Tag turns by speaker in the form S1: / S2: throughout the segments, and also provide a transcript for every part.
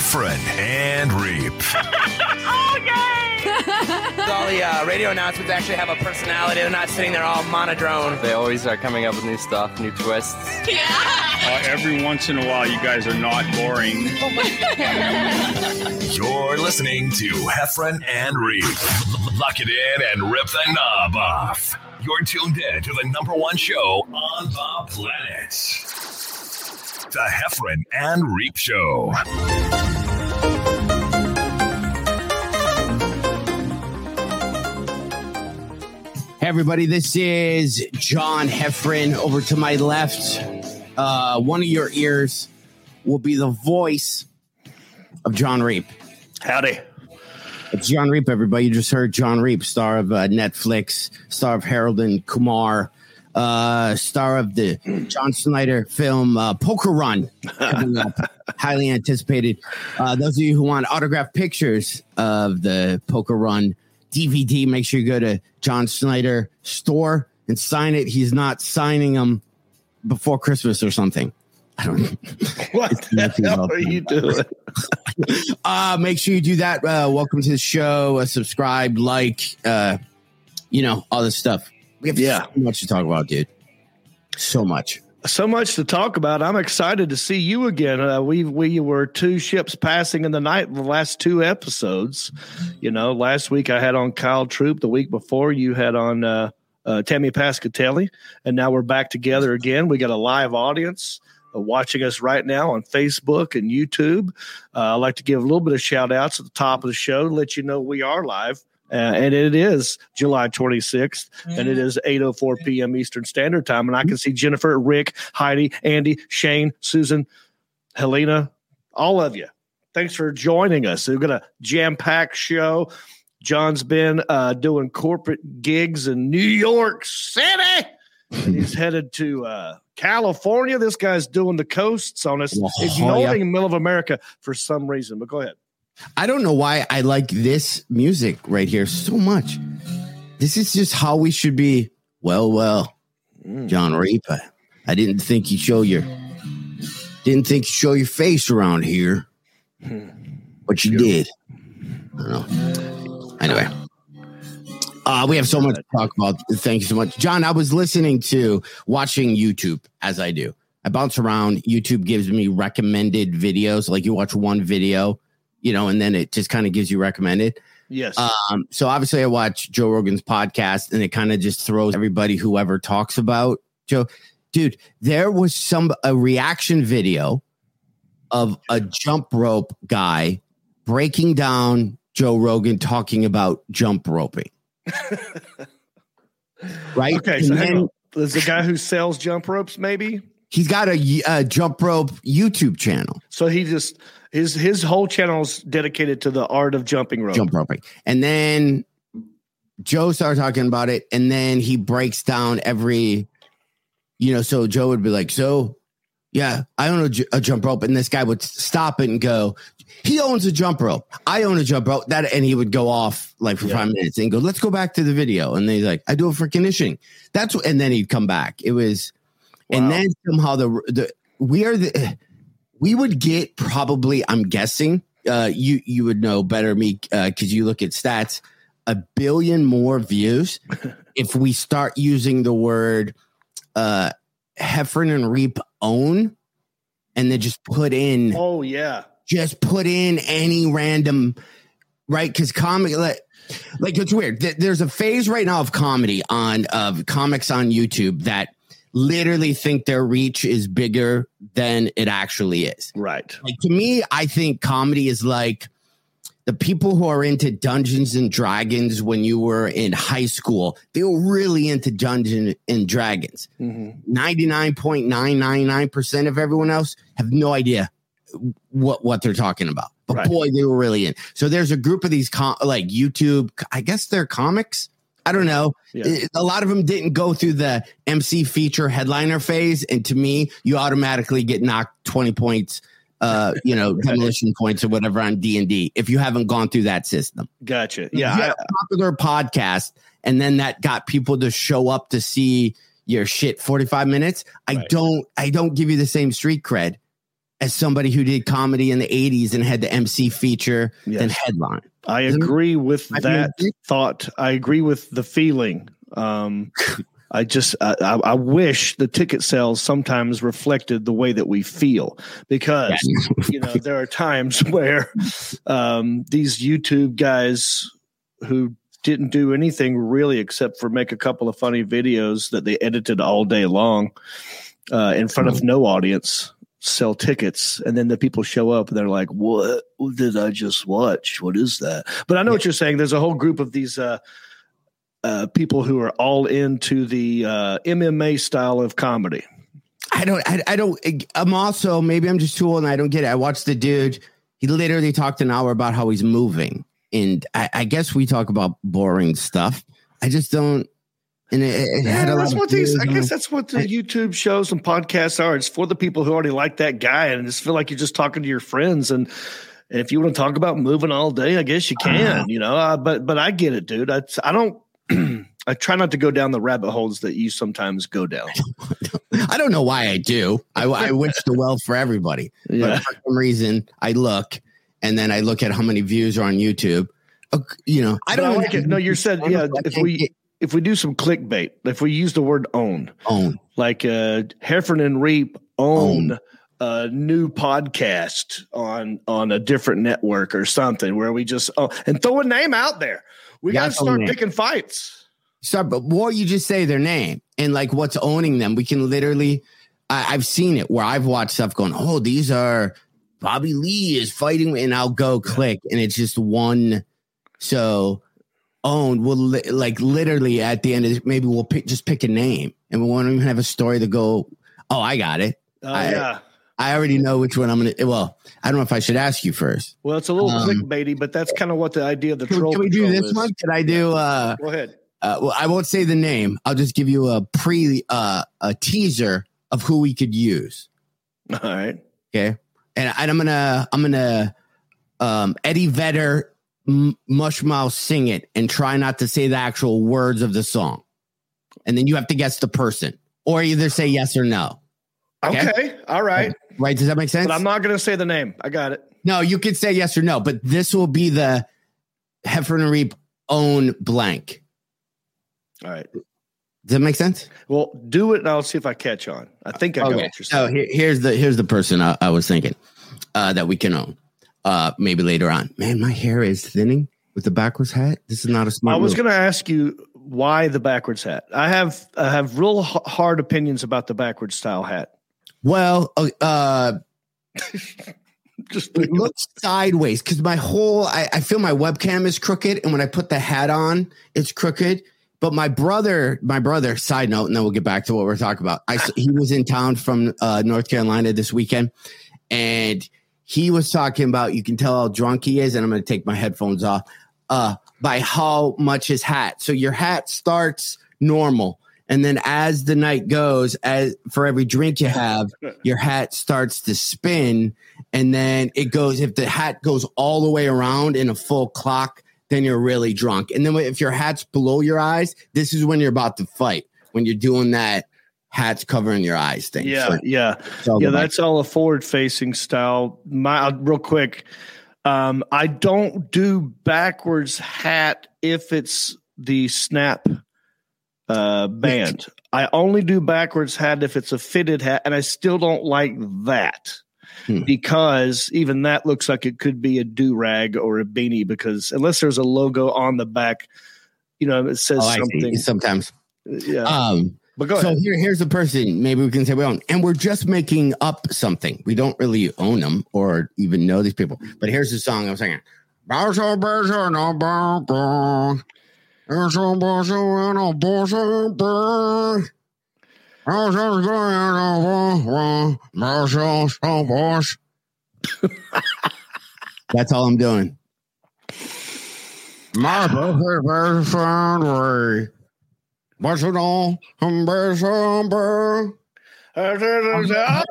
S1: Heffron and Reep.
S2: oh, yay!
S3: all the uh, radio announcements actually have a personality. They're not sitting there all monodrone.
S4: They always are coming up with new stuff, new twists.
S2: Yeah.
S5: Uh, every once in a while, you guys are not boring.
S1: You're listening to Heffron and Reep. Lock it in and rip the knob off. You're tuned in to the number one show on the planet. The Heffron and Reep Show.
S6: Everybody, this is John Heffron. Over to my left, uh, one of your ears will be the voice of Jon Reep.
S5: Howdy.
S6: It's Jon Reep, everybody. You just heard Jon Reep, star of uh, Netflix, star of Harold and Kumar, uh, star of the John Snyder film uh, Poker Run, highly anticipated. Uh, those of you who want autographed pictures of the Poker Run DVD, make sure you go to John Snyder store and sign it. He's not signing them before Christmas or something. I don't know.
S5: What the hell are you doing?
S6: uh, make sure you do that. Uh, welcome to the show. Uh, subscribe, like, uh, you know, all this stuff. We have
S5: Yeah.
S6: so much to talk about, dude. So much.
S5: So much to talk about. I'm excited to see you again. Uh, we we were two ships passing in the night the last two episodes. You know, last week I had on Kyle Troop. The week before you had on uh, uh, Tammy Pescatelli, and now we're back together again. We got a live audience uh, watching us right now on Facebook and YouTube. Uh, I'd like to give a little bit of shout outs at the top of the show to let you know we are live. Uh, and it is July 26th, and it is 8:04 p.m. Eastern Standard Time. And I can see Jennifer, Rick, Heidi, Andy, Shane, Susan, Helena, all of you. Thanks for joining us. We've got a jam-packed show. John's been uh, doing corporate gigs in New York City. And he's headed to uh, California. This guy's doing the coasts on us,
S6: Oh,
S5: ignoring
S6: yeah.
S5: the middle of America for some reason. But go ahead.
S6: I don't know why I like this music right here so much. This is just how we should be. Well, well, John Reap. I, didn't think you show your didn't think you show your face around here, but you did. I don't know. Anyway, uh, we have so much to talk about. Thank you so much, John. I was listening to watching YouTube as I do. I bounce around. YouTube gives me recommended videos. Like you watch one video, you know, and then it just kind of gives you recommended.
S5: Yes.
S6: Um, so obviously I watch Joe Rogan's podcast and it kind of just throws everybody whoever talks about Joe. Dude, there was some a reaction video of a jump rope guy breaking down Joe Rogan talking about jump roping. right?
S5: okay. So
S6: And
S5: hang
S6: then.
S5: There's a guy who sells jump ropes, maybe.
S6: he's got a, a jump rope YouTube channel.
S5: So he just his his whole channel is dedicated to the art of jumping rope.
S6: jump roping. And then Joe started talking about it, and then he breaks down every, you know. So Joe would be like, "So, yeah, I own a, a jump rope," and this guy would stop it and go, "He owns a jump rope. I own a jump rope." That, and he would go off like for
S5: Yeah.
S6: five minutes and go, "Let's go back to the video." And then he's like, "I do it for conditioning." That's what, and then he'd come back. It was, and then somehow the the we are the we would get probably i'm guessing uh you you would know better me uh because you look at stats a billion more views if we start using the word uh Heffron and Reep own and then just put in
S5: Oh yeah.
S6: just put in any random right because comic like, like it's weird there's a phase right now of comedy on of comics on youtube that literally think their reach is bigger than it actually is
S5: Right.
S6: like to me i think comedy is like the people who are into dungeons and dragons when you were in high school they were really into dungeons and dragons
S5: Mhm.
S6: 99.999% of everyone else have no idea what what they're talking about. But
S5: Right.
S6: boy, they were really in. So there's a group of these com- like YouTube, I guess they're comics. I don't know.
S5: Yeah.
S6: A lot of them didn't go through the MC feature headliner phase, and to me, you automatically get knocked twenty points, uh, you know, demolition points or whatever on D and D if you haven't gone through that system
S5: Gotcha. Yeah.
S6: you popular podcast and then that got people to show up to see your shit 45 minutes i
S5: Right.
S6: don't i don't give you the same street cred as somebody who did comedy in the 80s and had the MC feature
S5: Yes.
S6: headline.
S5: I agree with
S6: I
S5: that
S6: agree.
S5: thought. I agree with the feeling. Um, I just I, I, I wish the ticket sales sometimes reflected the way that we feel because you know there are times where um, these YouTube guys who didn't do anything really except for make a couple of funny videos that they edited all day long uh, in front of no audience sell tickets and then the people show up and they're like what did i just watch what is that but i know what you're saying there's a whole group of these uh, uh, people who are all into the uh, mma style of comedy
S6: I don't, I, I don't, I'm also, maybe I'm just too old and I don't get it. I watched the dude, he literally talked an hour about how he's moving. And I, I guess we talk about boring stuff. I just don't, and it, it
S5: Yeah, that's what these. I guess that's what the YouTube shows and podcasts are. It's for the people who already like that guy and just feel like you're just talking to your friends. And, and if you want to talk about moving all day, I guess you can. You know, uh, but but I get it, dude. I I don't. I try not to go down the rabbit holes that you sometimes go down.
S6: I don't know why I do. I, I wish the well for everybody.
S5: Yeah.
S6: But for some reason, I look and then I look at how many views are on YouTube. Uh, You know, I don't
S5: like it. No, you said yeah. If we if we do some clickbait, if we use the word own,
S6: own.
S5: like uh Heffron and Reep own a new podcast on on a different network or something where we just oh and throw a name out there. We got to start picking fights.
S6: Start, but more you just say their name and like what's owning them. We can literally, I, I've seen it where I've watched stuff going, oh, these are Bobby Lee is fighting, and I'll go click, and it's just one. So owned will li- like literally at the end of maybe we'll pick just pick a name, and we won't even have a story to go. Oh, I got it.
S5: Oh
S6: I-
S5: yeah.
S6: I already know which one I'm gonna. Well, I don't know if I should ask you first.
S5: Well, it's a little
S6: um,
S5: clickbaity, but that's kind of what the idea of the
S6: Can,
S5: troll.
S6: can we do this
S5: is.
S6: one? Can I do? uh
S5: Go ahead.
S6: uh, well, I won't say the name. I'll just give you a pre uh, a teaser of who we could use.
S5: All right.
S6: Okay, and, and I'm gonna I'm gonna um, Eddie Vedder m- mushmouth sing it and try not to say the actual words of the song, and then you have to guess the person or either say yes or no. Okay.
S5: Okay. All right.
S6: Right? Does that make sense?
S5: But I'm not going to say the name. I got it.
S6: no, you could say yes or no, but this will be the Heffron and Reep own blank.
S5: All right.
S6: Does that make sense?
S5: Well, do it, and I'll see if I catch on. I think I got what you're
S6: So here, here's the here's the person I, I was thinking uh, that we can own. Uh, maybe later on. Man, my hair is thinning with the backwards hat. This is not a smart.
S5: I was going to ask you why the backwards hat. I have I have real h- hard opinions about the backwards style hat.
S6: Well, uh, uh,
S5: Just
S6: it looks sideways because my whole I, I feel my webcam is crooked, and when I put the hat on, it's crooked. But my brother, my brother. Side note, and then we'll get back to what we're talking about. I he was in town from uh, North Carolina this weekend, and he was talking about. You can tell how drunk he is, and I'm going to take my headphones off. Uh, by how much his hat. So your hat starts normal, and then as the night goes, as for every drink you have, your hat starts to spin, and then it goes. If the hat goes all the way around in a full clock, then you're really drunk. And then if your hat's below your eyes, this is when you're about to fight. When you're doing that, hats covering your eyes thing.
S5: yeah,
S6: So
S5: yeah, yeah. That's all a forward facing style. My real quick. Um, I don't do backwards hat if it's the snap uh, band. I only do backwards hat if it's a fitted hat, and I still don't like that
S6: Hmm.
S5: because even that looks like it could be a do rag or a beanie. Because unless there's a logo on the back, you know, it says
S6: Oh,
S5: something.
S6: Sometimes.
S5: Yeah,
S6: Um,
S5: but go
S6: so here, here's a person. Maybe we can say we own, and we're just making up something. We don't really own them or even know these people. But here's the song I'm singing. That's all I'm doing. My birthday best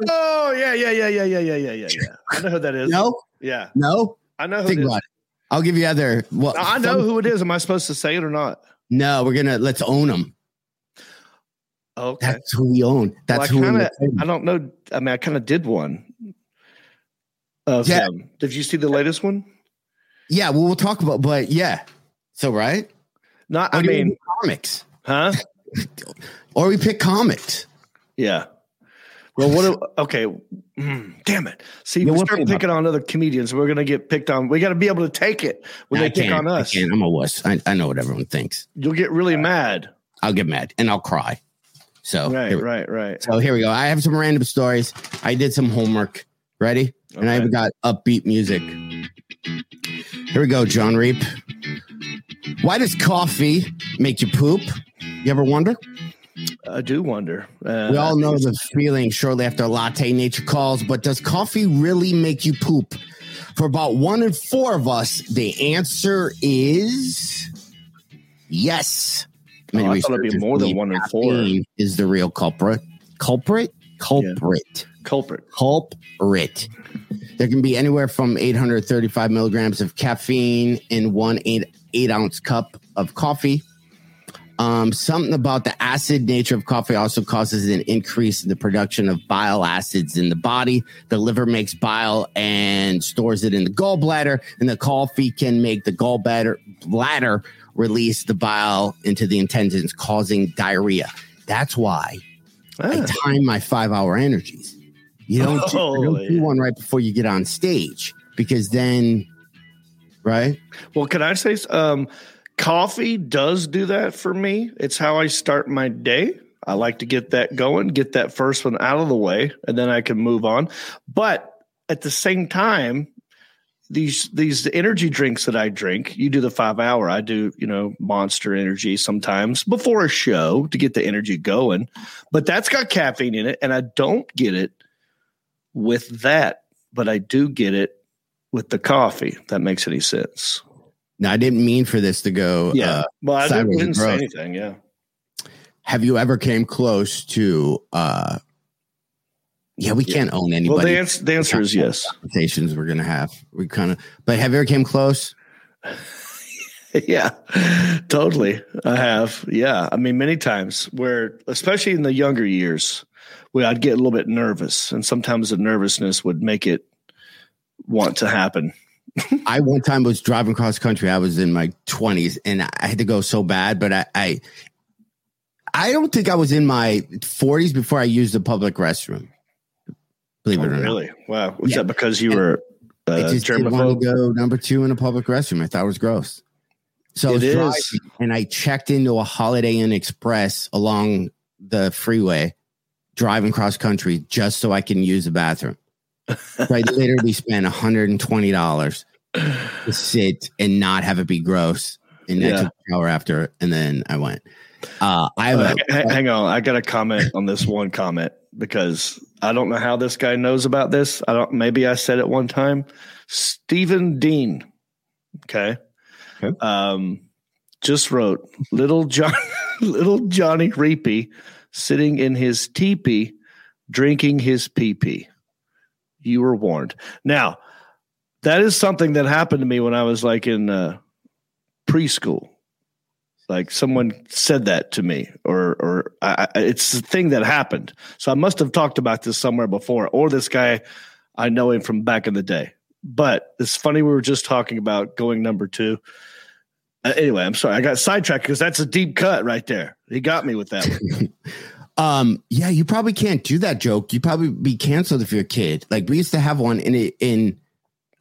S5: Oh yeah, yeah, yeah, yeah, yeah, yeah, yeah, yeah. I know who that is.
S6: No,
S5: yeah,
S6: no.
S5: I know. Who
S6: Think
S5: it is.
S6: It. I'll give you other. Well,
S5: I know some, who it is. Am I supposed to say it or not?
S6: No, we're gonna let's own them.
S5: Okay,
S6: that's who we own. That's
S5: well, I
S6: kinda, who.
S5: I don't know. I mean, I kind of did one. Of
S6: yeah.
S5: Them. Did you see the latest one?
S6: Yeah. Well, we'll talk about. But yeah. So right.
S5: Not.
S6: What
S5: I mean,
S6: comics
S5: huh?
S6: or we pick comics.
S5: Yeah. Well, what? do- Okay. Mm, damn it. See,
S6: Yeah,
S5: we start picking on other comedians. We're gonna get picked on. We got to be able to take it when
S6: I
S5: they pick on us.
S6: can't. I'm a wuss. I, I know what everyone thinks.
S5: You'll get really mad.
S6: I'll get mad and I'll cry. So
S5: Right.
S6: here
S5: Right. Right.
S6: So here we go. I have some random stories. I did some homework. Ready? And I
S5: Okay.
S6: even got upbeat music. Here we go, Jon Reep. Why does coffee make you poop? You ever wonder?
S5: I do wonder. Uh,
S6: We all know the feeling shortly after latte nature calls, but does coffee really make you poop? For about one in four of us, the answer is yes.
S5: Oh, I thought it'd be more than one in four.
S6: Is the real culprit? Culprit? Culprit.
S5: culprit.
S6: Culprit. There can be anywhere from 835 milligrams of caffeine in one eight, eight ounce cup of coffee. Um, something about the acid nature of coffee also causes an increase in the production of bile acids in the body. The liver makes bile and stores it in the gallbladder, and the coffee can make the gallbladder bladder release the bile into the intestines, causing diarrhea. That's why I
S5: Ah,
S6: time my five hour energies. You don't, do,
S5: Oh,
S6: you don't do one right before you get on stage because then, right?
S5: well, can I say um, coffee does do that for me? It's how I start my day. I like to get that going, get that first one out of the way, and then I can move on. But at the same time, these these energy drinks that I drink, you do the five hour. I do, you know, Monster Energy sometimes before a show to get the energy going. But that's got caffeine in it, and I don't get it with that, but I do get it with the coffee. That makes any sense.
S6: Now, I didn't mean for this to go.
S5: Yeah.
S6: Uh,
S5: well, I didn't, didn't say anything. Yeah.
S6: have you ever came close to? uh Yeah, we can't own
S5: Well,
S6: anybody.
S5: the answer, the answer is yes.
S6: conversations we're gonna have. We kind of, but have you ever came close?
S5: yeah, totally. I have. Yeah. I mean, many times where, especially in the younger years, where I'd get a little bit nervous, and sometimes the nervousness would make it want to happen.
S6: I one time was driving cross country. I was in my twenties and I had to go so bad, but I, I, I don't think I was in my forties before I used the public restroom. Believe it or not,
S5: Oh, really? Wow. Was
S6: Yeah.
S5: that because you were
S6: I
S5: uh,
S6: just didn't want to go number two in a public restroom. I thought it was gross. So I was
S5: It
S6: driving,
S5: is.
S6: and I checked into a Holiday Inn Express along the freeway, driving cross country just so I can use the bathroom. So I literally spent $120 to sit and not have it be gross. And I took a shower after, and then I went. Uh, I have
S5: Uh,
S6: a,
S5: h- hang on, I got a comment on this one comment because I don't know how this guy knows about this. I don't. Maybe I said it one time. Stephen Dean, okay,
S6: Okay.
S5: um, just wrote little John, little Johnny Reapy sitting in his teepee, drinking his pee pee. You were warned. Now, that is something that happened to me when I was like in uh, preschool. Like someone said that to me or or I, it's the thing that happened. So i must have talked about this somewhere before or this guy i know him from back in the day. But it's funny we were just talking about going number two. Uh, anyway i'm sorry i got sidetracked because that's a deep cut right there. He got me with that.
S6: Um, yeah, you probably can't do that joke. You'd probably be canceled if you're a kid. Like we used to have one in it in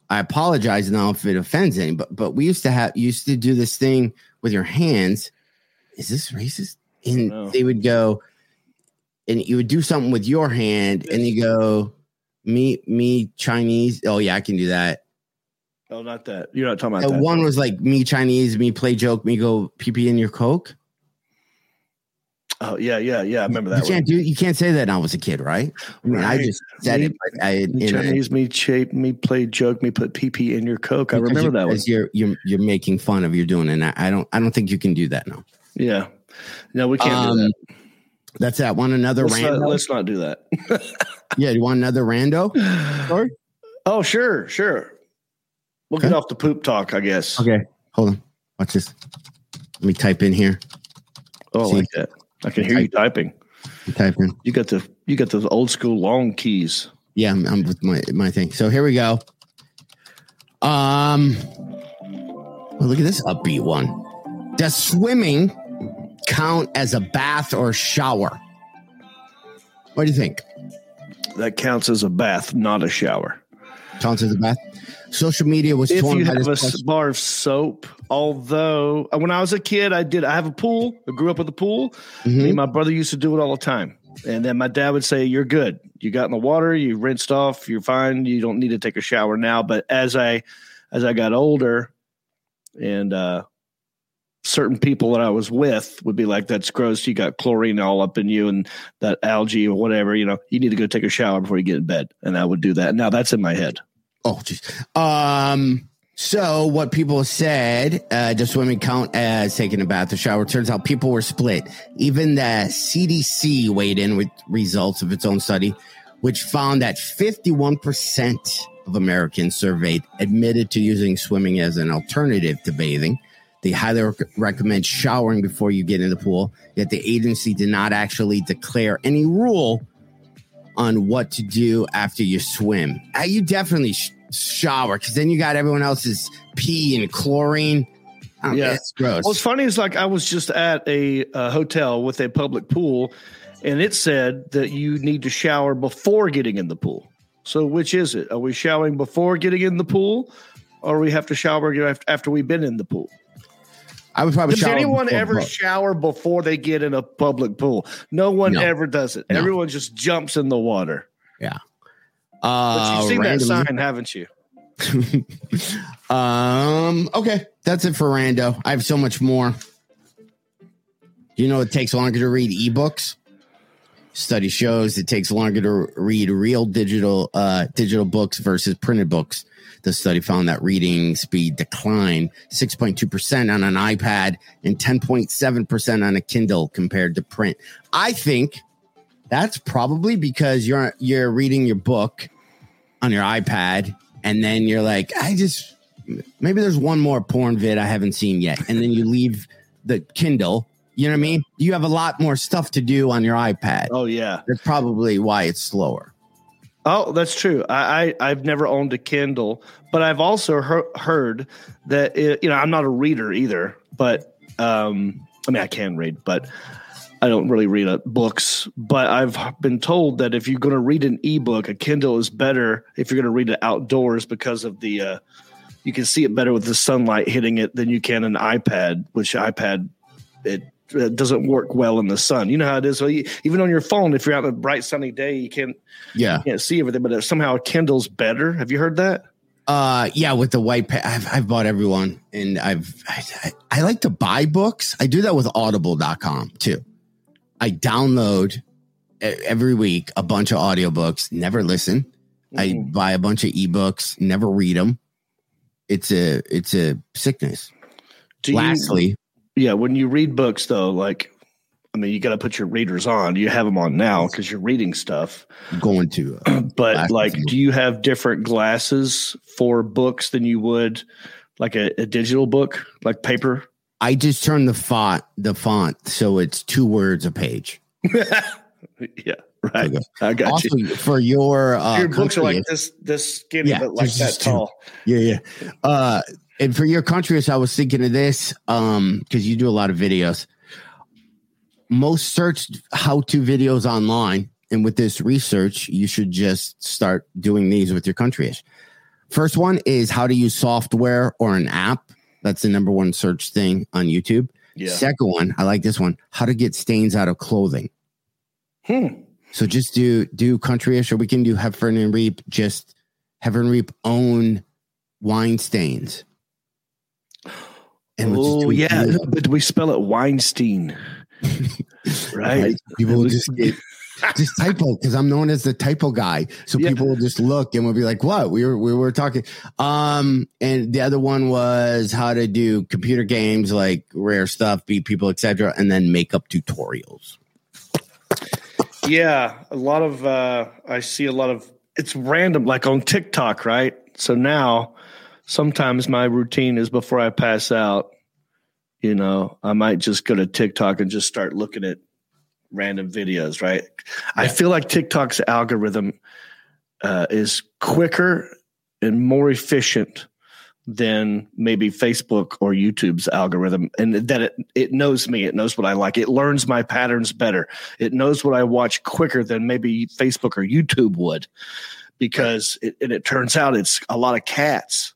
S6: I apologize now if it offends any, but but we used to have used to do this thing with your hands. Is this racist? And
S5: No.
S6: they would go and you would do something with your hand and you go, me, me Chinese. Oh yeah, I can do that.
S5: oh not that you're not talking about
S6: And
S5: that
S6: one was like me Chinese, me play joke, me go pee pee in your coke.
S5: Oh yeah yeah yeah i remember that one
S6: can't do you can't say that now as a kid, right? I mean, I just said it, but I
S5: Me
S6: in a-
S5: Chinese, me shape, me play joke, me put PP in your coke. I remember
S6: you-
S5: that one.
S6: You're you're you're making fun of you're doing, and I, I don't I don't think you can do that now.
S5: Yeah, no, we can't
S6: Um,
S5: do that.
S6: That's that. Want another
S5: Let's not, let's not do that.
S6: yeah, you want another rando? Sorry?
S5: Oh, sure, sure. We'll
S6: Okay.
S5: get off the poop talk, I guess.
S6: Okay, hold on. Watch this. Let me type in here.
S5: Oh, I
S6: See.
S5: like that. I can hear you typing.
S6: Type in.
S5: You got the you got those old school long keys.
S6: Yeah, I'm, I'm with my my thing. So here we go. Um, well, look at this upbeat one. Does swimming count as a bath or shower? What do you think?
S5: That counts as a bath, not a shower.
S6: Counts as a bath. Social media was
S5: If
S6: torn
S5: you
S6: by
S5: have
S6: this
S5: a
S6: question.
S5: bar of soap, although uh, when I was a kid, I did. I have a pool. I grew up with a pool. Me
S6: Mhm.
S5: and my brother used to do it all the time. And then my dad would say, "You're good. You got in the water. You rinsed off. You're fine. You don't need to take a shower now." But as I as I got older, and uh, certain people that I was with would be like, "That's gross. You got chlorine all up in you, and that algae or whatever. You know, you need to go take a shower before you get in bed." And I would do that. Now that's in my head.
S6: Oh, jeez. Um. So what people said, uh, does swimming count as taking a bath or shower? Turns out people were split. Even the CDC weighed in with results of its own study, which found that 51% of Americans surveyed admitted to using swimming as an alternative to bathing. They highly rec- recommend showering before you get in the pool, yet the agency did not actually declare any rule on what to do after you swim. Uh, you definitely sh- shower because then you got everyone else's pee and chlorine. I
S5: Yeah.
S6: it's gross.
S5: What's funny is like I was just at a, uh hotel with a public pool, and it said that you need to shower before getting in the pool. So which is it? Are we showering before getting in the pool, or we have to shower after we've been in the pool?
S6: I would probably
S5: Does
S6: shower
S5: anyone ever shower before they get in a public pool? No one
S6: No.
S5: ever does it.
S6: No.
S5: Everyone just jumps in the water. But
S6: uh,
S5: you've seen that sign, haven't you?
S6: um. Okay, that's it for rando. I have so much more. You know, it takes longer to read ebooks. Study shows it takes longer to read real digital uh, digital books versus printed books. The study found that reading speed declined 6.2% on an iPad and 10.7% on a Kindle compared to print. I think that's probably because you're you're reading your book on your iPad and then you're like, I just maybe there's one more porn vid I haven't seen yet. And then you leave the Kindle. You know what I mean? You have a lot more stuff to do on your iPad.
S5: Oh yeah.
S6: That's probably why it's slower.
S5: Oh, that's true. I, I I've never owned a Kindle, but I've also heard, heard that it, you know I'm not a reader either. But um, I mean I can read, but I don't really read uh, books. But I've been told that if you're going to read an ebook, a Kindle is better if you're going to read it outdoors because of the uh, you can see it better with the sunlight hitting it than you can an iPad, which iPad it. It doesn't work well in the sun. You know how it is. So you, even on your phone, if you're out on a bright sunny day, you can't
S6: Yeah.
S5: you can't see everything, but somehow a Kindle's better. Have you heard that?
S6: Uh, yeah, with the white, pa- I've, I've bought everyone and I've, I, I, I like to buy books. I do that with audible.com too. I download every week a bunch of audiobooks, never listen. I
S5: Mhm.
S6: buy a bunch of ebooks, never read them. It's a, it's a sickness.
S5: Do you-
S6: Lastly,
S5: yeah, when you read books, though, like, I mean, you got to put your readers on. You have them on now because you're reading stuff.
S6: going to, uh,
S5: But like, do you have different glasses for books than you would like a, a digital book, like paper?
S6: I just turned the font, the font. So it's two words a page.
S5: yeah, right.
S6: Okay.
S5: I got
S6: also
S5: you.
S6: for your, uh,
S5: Your books are like this, this skinny,
S6: Yeah,
S5: but like that
S6: just two.
S5: tall.
S6: Yeah, yeah. Uh, and for your country, I was thinking of this um, because you do a lot of videos. Most searched how-to videos online, and with this research, you should just start doing these with your country. First one is how to use software or an app. That's the number one search thing on YouTube.
S5: Yeah.
S6: Second one, I like this one: how to get stains out of clothing.
S5: Hmm.
S6: So just do do countryish, or we can do Heffron and Reep. Just Heffron and Reep own wine stains. And we'll
S5: Oh yeah, but we spell it Weinstein, right?
S6: People will just get just typo because I'm known as the typo guy. So
S5: Yeah.
S6: people will just look and will be like, "What? We were we were talking." Um, and the other one was how to do computer games like rare stuff, beat people, etc., and then makeup tutorials.
S5: Yeah, a lot of uh I see a lot of it's random like on TikTok, right? So now sometimes my routine is before I pass out, you know, I might just go to TikTok and just start looking at random videos, right? I feel like TikTok's algorithm uh, is quicker and more efficient than maybe Facebook or YouTube's algorithm, and that it it knows me, it knows what I like, it learns my patterns better, it knows what I watch quicker than maybe Facebook or YouTube would, because it, and it turns out it's a lot of cats.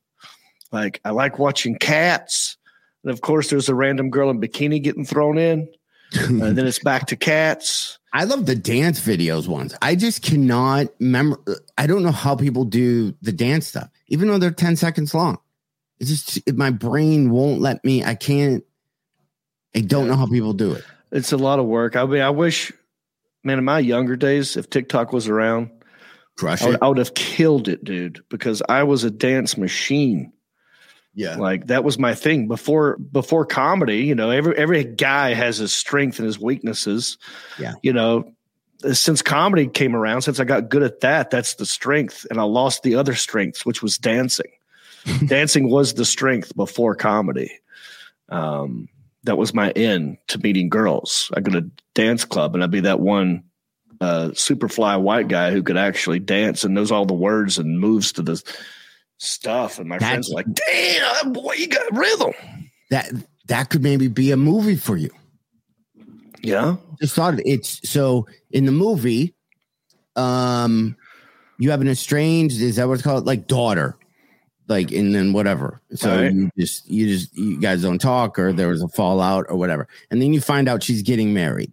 S5: Like I like watching cats, and of course there's a random girl in bikini getting thrown in, and then it's back to cats.
S6: I love the dance videos ones. I just cannot remember. I don't know how people do the dance stuff, even though they're 10 seconds long. It's just it, my brain won't let me. I can't. I don't know how people do it.
S5: It's a lot of work. I mean, I wish, man, in my younger days, if TikTok was around,
S6: Crush
S5: I would,
S6: it.
S5: I would have killed it, dude, because I was a dance machine.
S6: Yeah.
S5: Like that was my thing before before comedy. You know, every every guy has his strength and his weaknesses.
S6: Yeah.
S5: You know, since comedy came around, since I got good at that, that's the strength, and I lost the other strengths, which was dancing. dancing was the strength before comedy. Um, that was my end to meeting girls. I go to dance club, and I'd be that one uh, super fly white guy who could actually dance and knows all the words and moves to the stuff. And my friends
S6: That's-
S5: like, "Damn, boy, you got rhythm."
S6: That that could maybe be a movie for you.
S5: Yeah,
S6: Just thought of it. it's so in the movie, um, you have an estranged, is that what it's called? Like daughter. Like and then whatever. So
S5: right.
S6: you just you just you guys don't talk or there was a fallout or whatever. And then you find out she's getting married.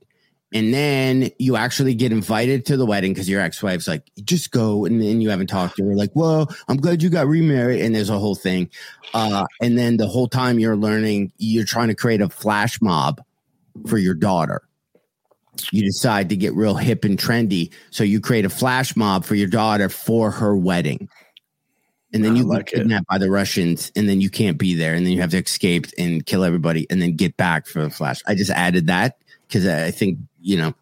S6: And then you actually get invited to the wedding because your ex-wife's like, just go. And then you haven't talked to her, like, well, I'm glad you got remarried. And there's a whole thing. Uh, and then the whole time you're learning, you're trying to create a flash mob for your daughter. You decide to get real hip and trendy. So you create a flash mob for your daughter for her wedding. And then
S5: I
S6: you
S5: like
S6: get
S5: it.
S6: kidnapped by the Russians, and then you can't be there, and then you have to escape and kill everybody, and then get back for the flash. I just added that because I think you know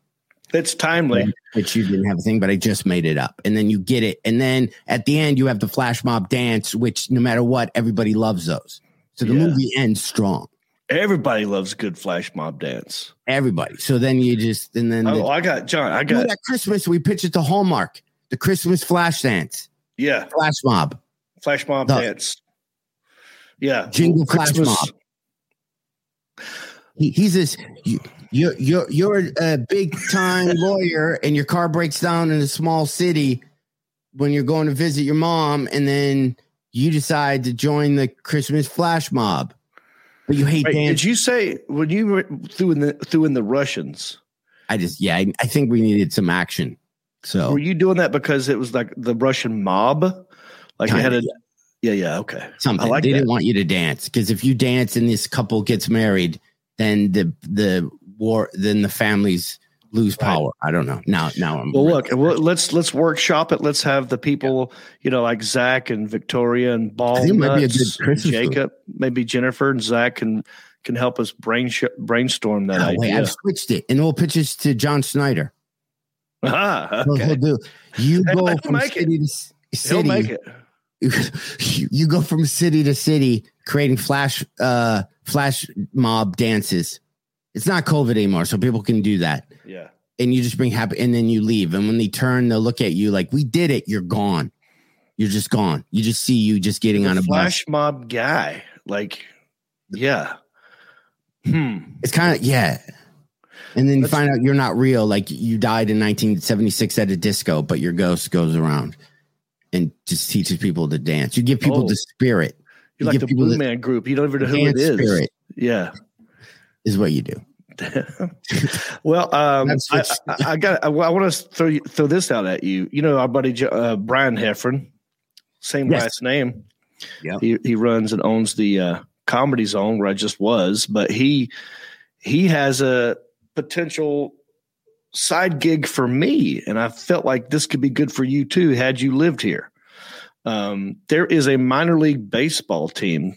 S5: it's timely.
S6: that you didn't have a thing, but I just made it up. And then you get it. And then at the end, you have the flash mob dance, which no matter what, everybody loves those. So the
S5: Yeah.
S6: movie ends strong.
S5: Everybody loves good flash mob dance.
S6: Everybody. So then you just, and then
S5: Oh,
S6: the,
S5: I got John. I got
S6: that Christmas, we pitched it to Hallmark, the Christmas flash dance,
S5: yeah,
S6: flash mob,
S5: flash mob
S6: The-
S5: dance. Yeah,
S6: jingle flash mob. He, he's this, you, you're, you're, you're a big time lawyer and your car breaks down in a small city when you're going to visit your mom. And then you decide to join the Christmas flash mob, but you hate
S5: Wait,
S6: dancing.
S5: did you say when you threw in the threw in the Russians?
S6: I just, yeah, I, I think we needed some action. So
S5: Were you doing that because it was like the Russian mob? Like it had a yeah, yeah, okay.
S6: something.
S5: I like
S6: they
S5: that.
S6: didn't want you to dance because if you dance and this couple gets married, then the the war, then the families lose
S5: Right.
S6: power. I don't know. Now, now I'm
S5: Well, look, well, let's let's workshop it. Let's have the people, you know, like Zach and Victoria and Ball.
S6: I think it might be a
S5: Nuts, Jacob, maybe Jennifer and Zach can can help us brain sh- brainstorm that
S6: No, wait,
S5: idea.
S6: I've switched it, and we'll pitch this to John Snyder.
S5: Ah,
S6: He'll- he'll
S5: okay.
S6: do. You
S5: He'll
S6: go
S5: make
S6: from
S5: it.
S6: city to
S5: He'll make
S6: city.
S5: it.
S6: You go from city to city, creating flash uh flash mob dances. It's not COVID anymore, so people can do that.
S5: Yeah.
S6: and you just bring happy and then you leave and when they turn they'll look at you like we did it you're gone you're just gone you just see you just getting on a
S5: flash
S6: bus
S5: mob guy. Like, yeah. Hmm.
S6: it's kind of yeah and then you find out you're not real like you died in 1976 at a disco but your ghost goes around and just teaches people to dance you give people
S5: Oh.
S6: the spirit
S5: You're
S6: You
S5: like
S6: give
S5: the Blue
S6: the
S5: Man Group. You don't even know who it is.
S6: spirit
S5: Yeah.
S6: is what you do
S5: well, um, I, I, I got. I, want to throw you, throw this out at you. You know, our buddy uh, Brian Heffron, same
S6: Yes.
S5: last name.
S6: Yep.
S5: He he runs and owns the uh, Comedy Zone where I just was, but he he has a potential side gig for me, and I felt like this could be good for you too had you lived here. Um, there is a minor league baseball team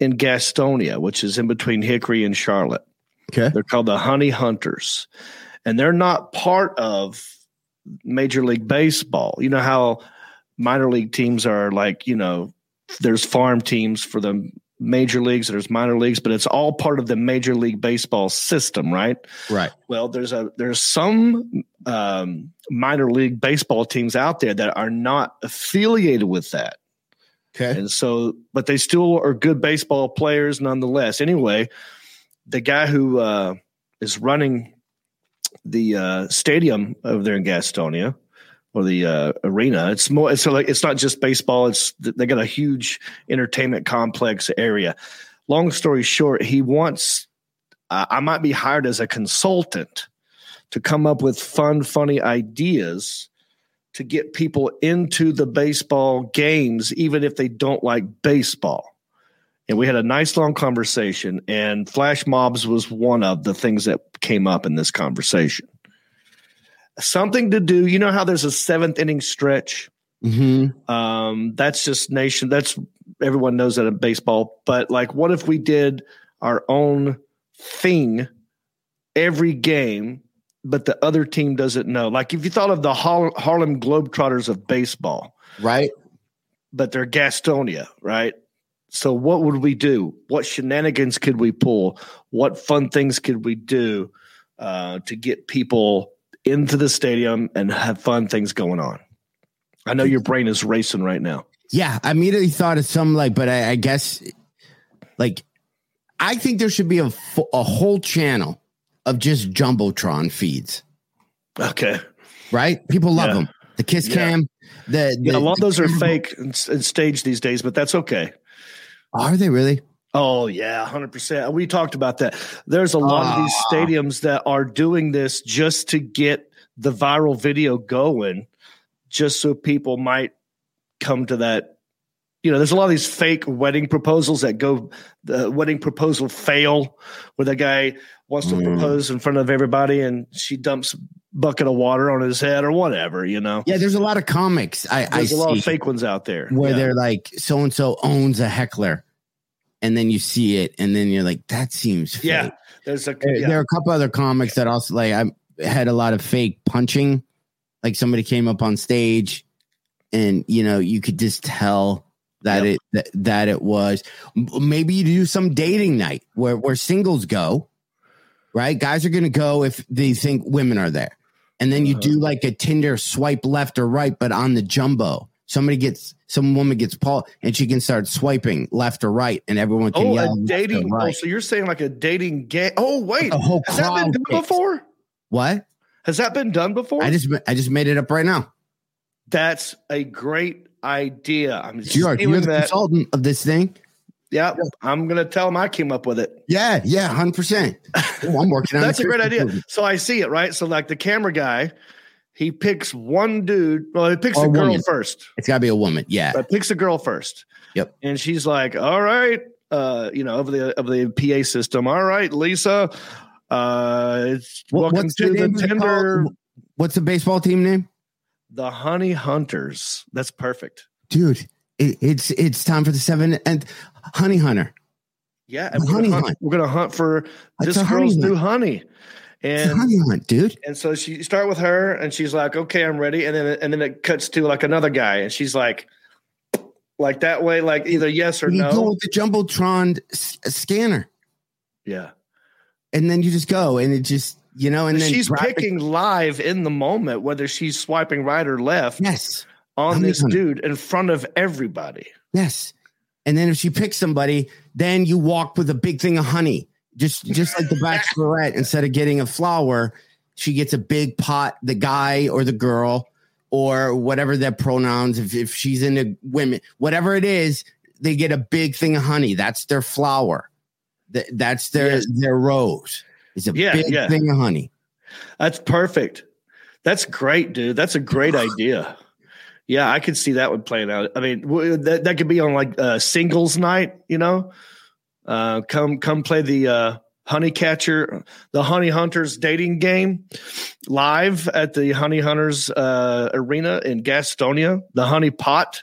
S5: in Gastonia, which is in between Hickory and Charlotte.
S6: Okay
S5: They're called the Honey Hunters, and they're not part of Major League Baseball. You know how minor league teams are like, you know, there's farm teams for the major leagues, there's minor leagues, but it's all part of the Major League Baseball system, right?
S6: Right.
S5: Well, there's a there's some um, minor league baseball teams out there that are not affiliated with that.
S6: Okay.
S5: And so, but they still are good baseball players nonetheless. Anyway, the guy who uh, is running the uh, stadium over there in Gastonia or the uh, arena, it's more. It's like it's not just baseball. It's they got a huge entertainment complex area. Long story short, he wants. Uh, I might be hired as a consultant to come up with fun, funny ideas to get people into the baseball games, even if they don't like baseball. And we had a nice long conversation, and flash mobs was one of the things that came up in this conversation. Something to do, you know how there's a seventh inning stretch?
S6: Mm-hmm.
S5: Um, that's just nation. That's everyone knows that in baseball. But like, what if we did our own thing every game, but the other team doesn't know? Like, if you thought of the Har- Harlem Globetrotters of baseball,
S6: Right.
S5: but they're Gastonia, right? So what would we do? What shenanigans could we pull? What fun things could we do uh, to get people into the stadium and have fun things going on? I know your brain is racing right now.
S6: Yeah, I immediately thought of some like, but I, I guess like I think there should be a a whole channel of just jumbotron feeds.
S5: Okay.
S6: Right? People love
S5: Yeah.
S6: them. The kiss
S5: Yeah.
S6: cam. The,
S5: Yeah, a lot of those are fake and, and staged these days, but that's okay.
S6: Are they really?
S5: Oh yeah, hundred percent. We talked about that. There's a lot of these
S6: Ah.
S5: stadiums that are doing this just to get the viral video going, just so people might come to that. You know, there's a lot of these fake wedding proposals that go. The wedding proposal fail, where the guy wants to
S6: Mm.
S5: propose in front of everybody, and she dumps a bucket of water on his head or whatever. You know,
S6: Yeah, there's a lot of comics I, I
S5: there's a lot of fake ones out there
S6: where
S5: Yeah.
S6: they're like so and so owns a heckler, and then you see it, and then you're like, that seems fake.
S5: Yeah, there's a
S6: There,
S5: yeah.
S6: there are a couple other comics that also like I had a lot of fake punching. Like somebody came up on stage, and you know you could just tell that
S5: Yep.
S6: it that, that it was maybe you do some dating night where where singles go, right? Guys are gonna go if they think women are there, and then you
S5: Uh-huh.
S6: do like a Tinder swipe left or right, but on the jumbo. Somebody gets some woman gets Paul, and she can start swiping left or right, and everyone can
S5: Oh,
S6: yell
S5: a
S6: left or
S5: dating. Oh, so you're saying like a dating game? Oh, wait,
S6: a whole
S5: has that been done
S6: picks.
S5: before?
S6: What?
S5: Has that been done before?
S6: I just I just made it up right now.
S5: That's a great idea. I'm
S6: You are you're the
S5: that.
S6: consultant of this thing.
S5: Yeah, I'm gonna tell him I came up with it.
S6: Yeah, yeah, hundred percent. Oh, I'm working on.
S5: That's a great idea. So I see it right. So like the camera guy, he picks one dude. Well, he picks the girl
S6: woman.
S5: first.
S6: It's got to be a woman. Yeah,
S5: But picks the girl first.
S6: Yep.
S5: And she's like, "All right, uh, you know, over the of the PA system. All right, Lisa, uh,
S6: What-
S5: welcome
S6: what's
S5: to the
S6: of the
S5: tender.
S6: What's the baseball team name,
S5: the Honey Hunters. That's perfect.
S6: dude? It, it's it's time for the seven and honey hunter.
S5: Yeah, and we're
S6: honey
S5: gonna hunt,
S6: hunt.
S5: we're gonna hunt for this
S6: a honey
S5: girl's
S6: hunt.
S5: new honey. And
S6: hunt, dude.
S5: and so she start with her, and she's like, "Okay, I'm ready." And then and then it cuts to like another guy, and she's like, like that way, like either yes or
S6: You go
S5: no.
S6: with the jumbotron s- scanner,
S5: Yeah,
S6: and then you just go, and it just you know, and then
S5: she's picking live in the moment whether she's swiping right or left
S6: Yes,
S5: on
S6: Honey
S5: this
S6: hunter.
S5: dude in front of everybody.
S6: Yes. And then if she picks somebody, then you walk with a big thing of honey. Just just like the bachelorette, instead of getting a flower, she gets a big pot, the guy or the girl, or whatever their pronouns, if, if she's into women, whatever it is, they get a big thing of honey. That's their flower. Th- That's their
S5: Yes.
S6: their rose. It's a
S5: Yeah,
S6: big
S5: yeah.
S6: thing of honey.
S5: That's perfect. That's great, dude. That's a great idea. Yeah, I could see that one playing out. I mean, that that could be on like uh, singles night, you know. Uh, come come play the uh, honey catcher, the honey hunters dating game live at the honey hunters uh, arena in Gastonia. The honey pot.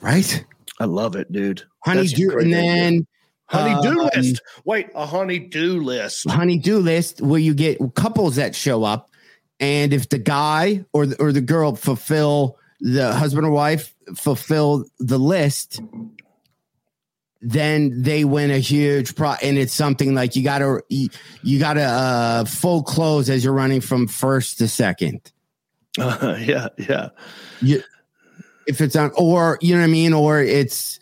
S6: Right?
S5: I love it, dude.
S6: Honey
S5: That's
S6: do and then
S5: Honey do
S6: um,
S5: list. Wait, a honey do list.
S6: honey-do list where you get couples that show up, and if the guy or the, or the girl fulfill the husband or wife fulfill the list, then they win a huge pro and it's something like you gotta you, gotta uh full close as you're running from first to second
S5: Uh, yeah, yeah.
S6: you if it's on or you know what i mean or it's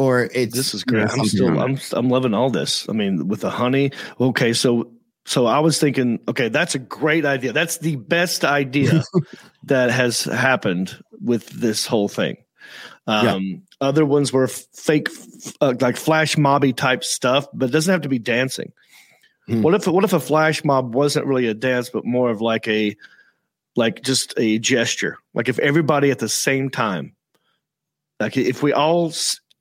S6: or it's
S5: This is
S6: you know,
S5: great. I'm still I'm I'm loving all this. I mean, with the honey. Okay, so so I was thinking, okay, that's a great idea. That's the best idea that has happened with this whole thing. Um, Other ones were fake, uh, like flash mobby type stuff, but it doesn't have to be dancing.
S6: Hmm.
S5: What if what if a flash mob wasn't really a dance, but more of like a like just a gesture? Like if everybody at the same time, like if we all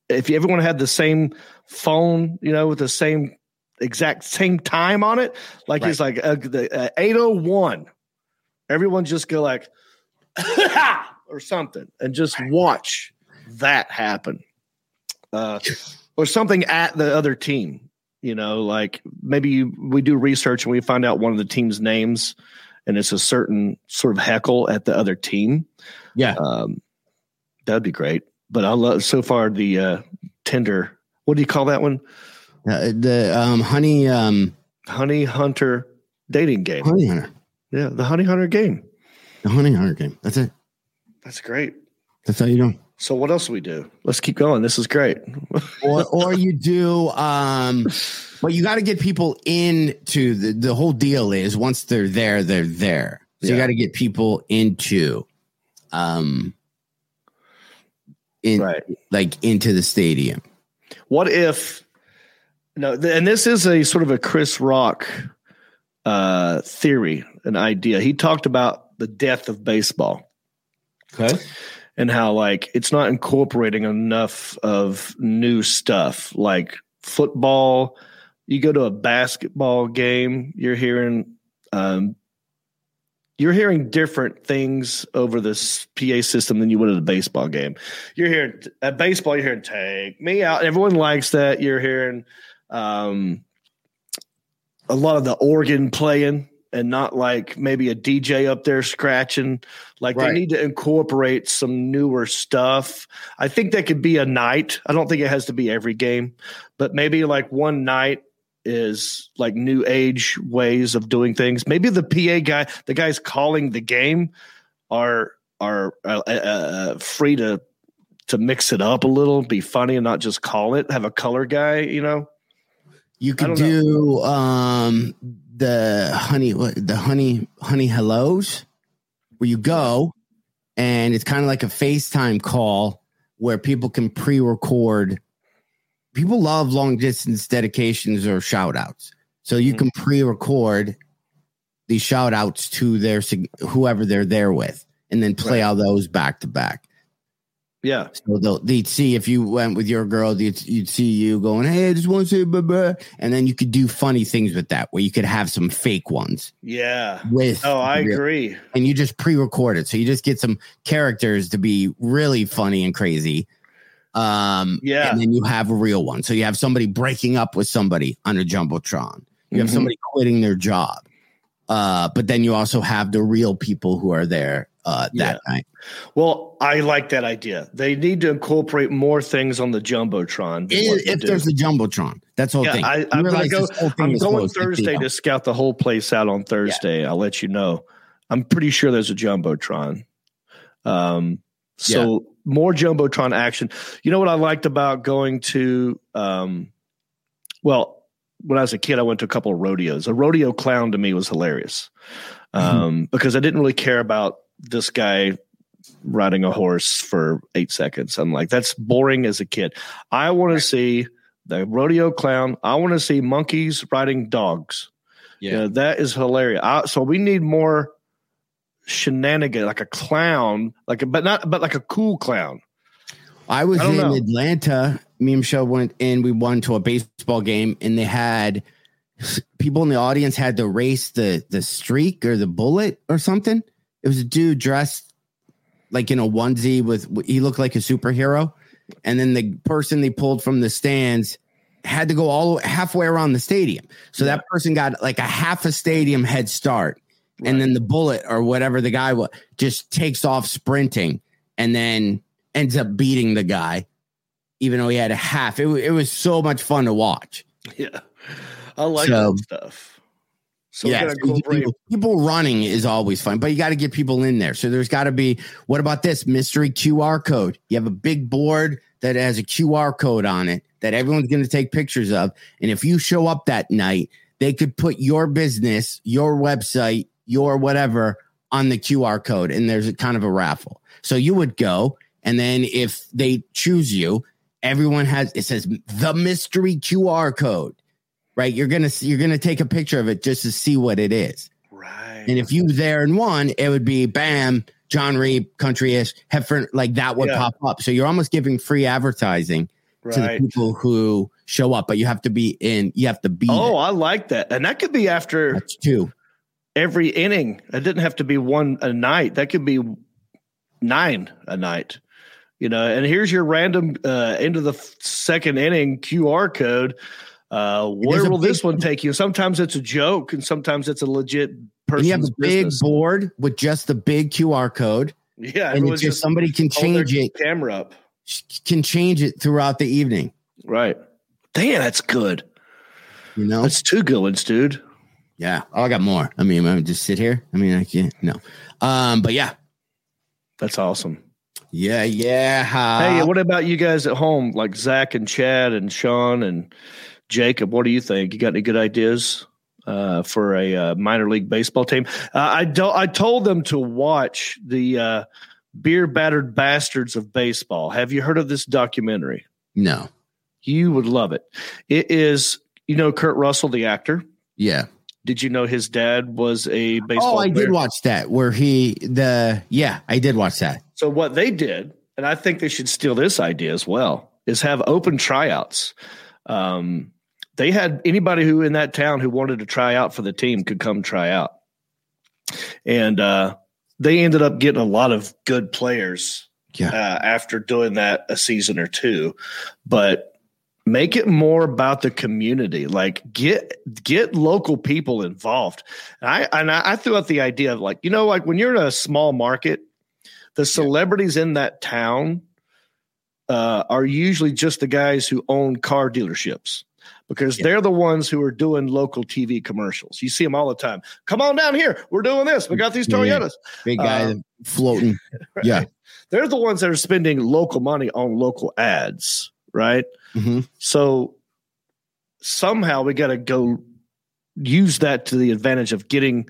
S5: if everyone had the same phone, you know, with the same exact same time on it, like it's like uh, the uh, 801, everyone just go like or something and just watch that happen. Uh, or something at the other team, you know, like maybe you, we do research and we find out one of the team's names and it's a certain sort of heckle at the other team.
S6: yeah
S5: Um, that'd be great. But I love so far the uh, Tinder. What do you call that one?
S6: Uh, the um honey um
S5: Honey Hunter dating game.
S6: honey hunter
S5: Yeah, the Honey Hunter game.
S6: the honey hunter game that's it
S5: That's great.
S6: that's how you do
S5: So what else do we do? Let's keep going. This is great.
S6: or or you do um but you got to get people into the the whole deal is once they're there they're there so you got to get people into um in
S5: right.
S6: like into the stadium
S5: What if no? And this is a sort of a Chris Rock uh, theory, an idea. He talked about the death of baseball.
S6: okay
S5: and how like it's not incorporating enough of new stuff like football you go to a basketball game you're hearing um you're hearing different things over this PA system than you would at a baseball game. You're hearing at baseball, you're hearing "Take me out." Everyone likes that. You're hearing um, a lot of the organ playing, and not like maybe a DJ up there scratching. Like
S6: Right.
S5: they need to incorporate some newer stuff. I think that could be a night. I don't think it has to be every game, but maybe like one night is like new age ways of doing things. Maybe the PA guy, the guys calling the game, are are uh, uh, uh, free to to mix it up a little, be funny, and not just call it. Have a color guy, you know.
S6: You could
S5: don't know.
S6: do um the honey the honey honey hellos where you go and it's kind of like a FaceTime call where people can pre-record. People love long distance dedications or shout outs. So you mm-hmm. can pre-record these shout outs to their whoever they're there with and then play
S5: Right.
S6: all those back to back.
S5: Yeah,
S6: So they'll, they'd see if you went with your girl, you'd, you'd see you going, Hey, I just want to say blah, blah. And then you could do funny things with that where you could have some fake ones
S5: yeah.
S6: with.
S5: Oh, I
S6: real-
S5: agree.
S6: And you just pre record it. So you just get some characters to be really funny and crazy. Um,
S5: Yeah.
S6: And then you have a real one. So you have somebody breaking up with somebody on a Jumbotron. You have
S5: Mhm.
S6: somebody quitting their job. Uh, but then you also have the real people who are there uh, that night.
S5: Well, I like that idea. They need to incorporate more things on the jumbotron.
S6: If, if there's a jumbotron, that's the whole
S5: Yeah,
S6: thing.
S5: I, I'm, gonna go.
S6: whole thing
S5: I'm going Thursday to scout the whole place out on Thursday. I'll let you know. I'm pretty sure there's a jumbotron. Um, so more jumbotron action. You know what I liked about going to? Um, well, when I was a kid, I went to a couple of rodeos. A rodeo clown to me was hilarious um, because I didn't really care about this guy riding a horse for eight seconds. I'm like, that's boring as a kid. I want to see the rodeo clown. I want to see monkeys riding dogs.
S6: Yeah.
S5: Yeah, that is hilarious. I, so we need more shenanigan, like a clown, like a, but not, but like a cool clown.
S6: I was
S5: I
S6: in
S5: know.
S6: Atlanta. Me and Michelle went and We went to a baseball game, and they had people in the audience had to race the the streak or the bullet or something. It was a dude dressed like in a onesie with he looked like a superhero, and then the person they pulled from the stands had to go all halfway around the stadium. So that person got like a half a stadium head start, and then the bullet or whatever the guy was just takes off sprinting, and then ends up beating the guy even though he had a half. It, it was so much fun to watch.
S5: Yeah, I like
S6: So-
S5: that stuff. So
S6: yeah,
S5: we're gonna
S6: so you-
S5: incorporate.
S6: people, people running is always fun, but you got to get people in there. So there's got to be. What about this mystery QR code? You have a big board that has a QR code on it that everyone's going to take pictures of, and if you show up that night, they could put your business, your website, your whatever on the QR code, and there's a kind of a raffle. So you would go, and then if they choose you, everyone has it says the mystery QR code. Right, you're gonna you're gonna take a picture of it just to see what it is.
S5: Right.
S6: And if you there and won, it would be bam, Jon Reep, country ish, Heffron, like that would
S5: Yeah.
S6: pop up. So you're almost giving free advertising to the people who show up, but you have to be in, you have to be
S5: Oh,
S6: there.
S5: I like that, and that could be after
S6: That's two.
S5: every inning. It didn't have to be one a night. That could be nine a night. You know, and here's your random uh, end of the second inning QR code. Uh, where will this one take you? Sometimes it's a joke, and sometimes it's a legit person.
S6: you have a big
S5: business.
S6: board with just the big QR code,
S5: Yeah,
S6: and just
S5: just
S6: somebody can change it,
S5: Camera up,
S6: can change it throughout the evening.
S5: right? Damn, that's good.
S6: You know,
S5: That's two good ones, dude.
S6: yeah. Oh, I got more. I mean, I just sit here. I mean, I can't. No, um, but yeah,
S5: That's awesome.
S6: yeah, yeah.
S5: Hey, what about you guys at home, like Zach and Chad and Sean and Jacob? What do you think? You got any good ideas uh, for a uh, minor league baseball team? Uh, I don't. I told them to watch the uh, Beer Battered Bastards of Baseball. Have you heard of this documentary?
S6: no,
S5: You would love it. It is, you know, Kurt Russell, the actor.
S6: yeah.
S5: Did you know his dad was a baseball?
S6: Oh, I
S5: player?
S6: did watch that where he the yeah, I did watch that.
S5: So what they did, and I think they should steal this idea as well, is have open tryouts. Um, they had anybody who in that town who wanted to try out for the team could come try out, and uh, they ended up getting a lot of good players
S6: Yeah.
S5: uh, after doing that a season or two. But make it more about the community. Like get get local people involved. And i and i threw out the idea of like you know like when you're in a small market the celebrities in that town uh, are usually just the guys who own car dealerships because
S6: Yeah.
S5: they're the ones who are doing local TV commercials. You see them all the time. Come on down here. We're doing this. We got these
S6: Yeah.
S5: Toyotas.
S6: Big guy
S5: Uh,
S6: floating. Yeah.
S5: They're the ones that are spending local money on local ads, right?
S6: Mhm.
S5: So somehow we got to go use that to the advantage of getting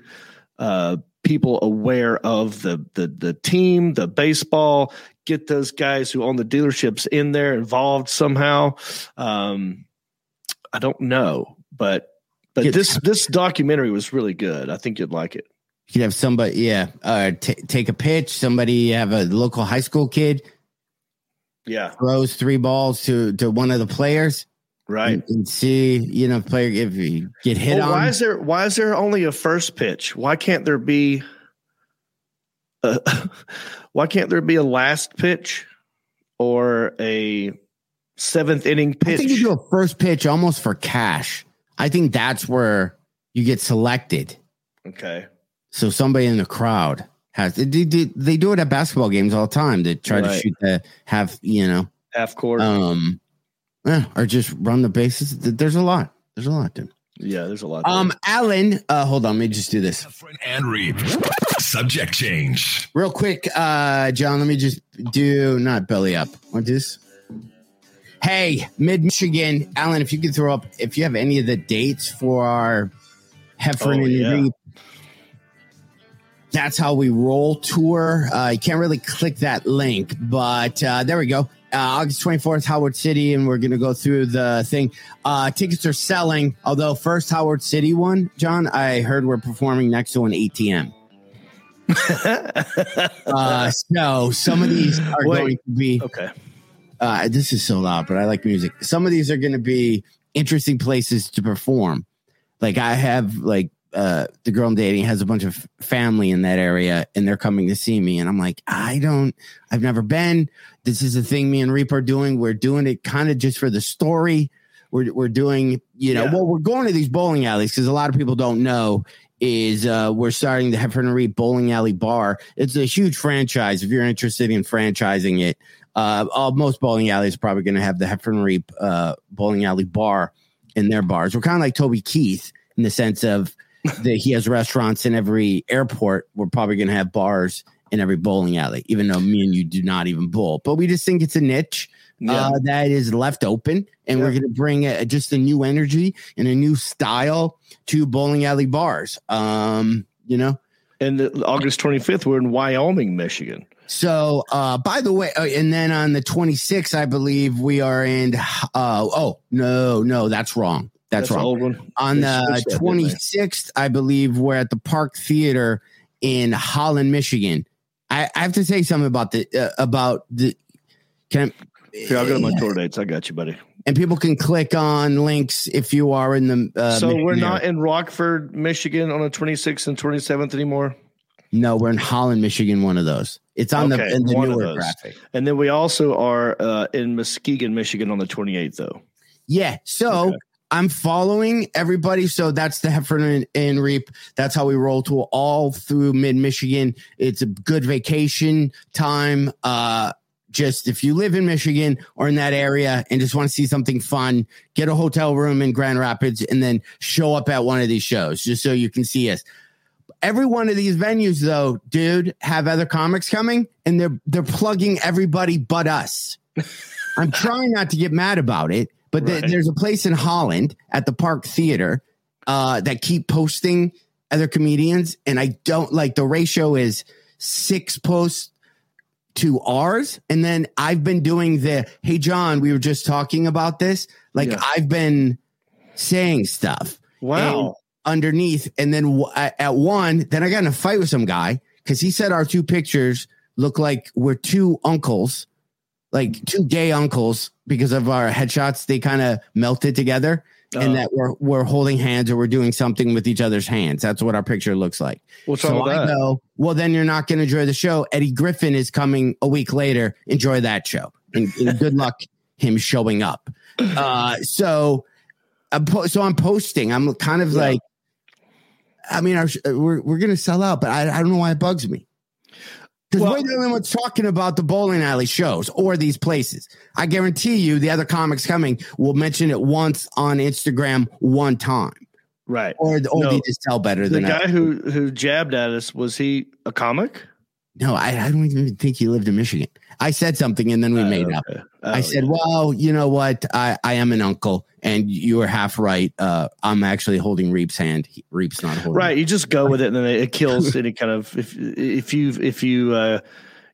S5: uh, people aware of the, the the team, the baseball. Get those guys who own the dealerships in there involved somehow. Um, I don't know, but but
S6: Get-
S5: this this documentary was really good. I think you'd like it.
S6: You could have somebody, yeah, uh, t- take a pitch. Somebody have a local high school kid
S5: Yeah,
S6: throws three balls to to one of the players,
S5: right.
S6: and, and see, you know, player if you get hit
S5: Well,
S6: on.
S5: why is there why is there only a first pitch? Why can't there be a, why can't there be a last pitch or a seventh inning
S6: I think you do a first pitch almost for cash. I think that's where you get selected.
S5: okay.
S6: So somebody in the crowd has they do, they do it at basketball games all the time to try to shoot the half, you know,
S5: Half court.
S6: um, yeah, or just run the bases. There's a lot. There's a lot, dude.
S5: yeah, there's a lot.
S6: Um, Alan, uh, hold on, let me just do this
S1: Heffron and Reep. Subject change.
S6: real quick. Uh, John, let me just do not belly up. What this? Hey, Mid Michigan, Alan, if you could throw up if you have any of the dates for our Heffron
S5: Oh, yeah.
S6: That's how we roll tour. Uh, you can't really click that link, but uh, there we go. Uh, August 24th, Howard City, and we're going to go through the thing. Uh, tickets are selling, although first Howard City one, John, I heard we're performing next to an ATM. uh, so some of these are
S5: Wait.
S6: going to be
S5: okay.
S6: Uh, this is so loud, but I like music. Some of these are going to be interesting places to perform. Like I have like uh, the girl I'm dating has a bunch of family in that area, and they're coming to see me, and I'm like, I don't, I've never been. This is a thing me and Reep are doing. We're doing it kind of just for the story. We're we're doing, you know,
S5: Yeah.
S6: well, we're going to these bowling alleys because a lot of people don't know. is uh, we're starting the Heffron and Reep Bowling Alley Bar. It's a huge franchise. If you're interested in franchising it, uh, all, most bowling alleys are probably going to have the Heffron Reep uh, Bowling Alley Bar in their bars. We're kind of like Toby Keith in the sense of that he has restaurants in every airport. We're probably going to have bars in every bowling alley, even though me and you do not even bowl. But we just think it's a niche
S5: Yeah.
S6: uh, that is left open, and we're going to bring a, just a new energy and a new style to bowling alley bars. Um, you know.
S5: And the, August 25th, we're in Wyoming, Michigan.
S6: So, uh, by the way, uh, and then on the 26th, I believe we are in. Uh, oh no, no, that's wrong. That's,
S5: the
S6: wrong. On the
S5: switched that,
S6: 26th, I believe we're at the Park Theater in Holland, Michigan. I, I have to say something about the uh, about the. Can
S5: Here, I'll go to my tour dates. I got you, buddy.
S6: and people can click on links if you are in the. Uh,
S5: so we're not
S6: area.
S5: in Rockford, Michigan on the 26th and 27th anymore.
S6: No, we're in Holland, Michigan. One of those. It's on
S5: Okay,
S6: the in the newer graphic.
S5: And then we also are uh, in Muskegon, Michigan on the 28th, though.
S6: Yeah. So
S5: Okay.
S6: I'm following everybody. So that's the Heffron and, and Reep. That's how we roll to all through mid Michigan. It's a good vacation time. Uh, just if you live in Michigan or in that area and just want to see something fun, get a hotel room in Grand Rapids and then show up at one of these shows just so you can see us. Every one of these venues, though, dude, have other comics coming and they're they're plugging everybody but us. I'm trying not to get mad about it, but th-
S5: Right.
S6: there's a place in Holland at the Park Theater uh, that keep posting other comedians, and I don't like the ratio is six posts to ours, and then I've been doing the hey John, we were just talking about this. Like
S5: Yeah.
S6: I've been saying stuff
S5: Wow.
S6: Underneath, and then w- at one, then I got in a fight with some guy because he said our two pictures look like we're two uncles, like two gay uncles, because of our headshots. They kind of melted together, and
S5: Oh.
S6: that we're we're holding hands or we're doing something with each other's hands. That's what our picture looks like.
S5: What's
S6: So I go, well, then you're not going to enjoy the show. Eddie Griffin is coming a week later. Enjoy that show, and, and good luck him showing up. Uh, so, I'm po- so I'm posting. I'm kind of
S5: Yeah.
S6: like, I mean, our, uh, we're we're going to sell out, but I, I don't know why it bugs me. Because
S5: Well-
S6: we're the only ones talking about the bowling alley shows or these places. I guarantee you, the other comics coming will mention it once on Instagram one time,
S5: Right.
S6: or, or
S5: No.
S6: they just tell better
S5: The
S6: than the
S5: guy
S6: us.
S5: who who jabbed at us was he a comic?
S6: No, I, I don't even think he lived in Michigan. I said something and then we made up.
S5: Okay.
S6: I
S5: Oh,
S6: said,
S5: yeah.
S6: well, you know what? I, I am an uncle and you were half right. Uh, I'm actually holding Reep's hand. He- Reep's not holding.
S5: right. You just go with it, and then it kills any kind of if if you if you uh,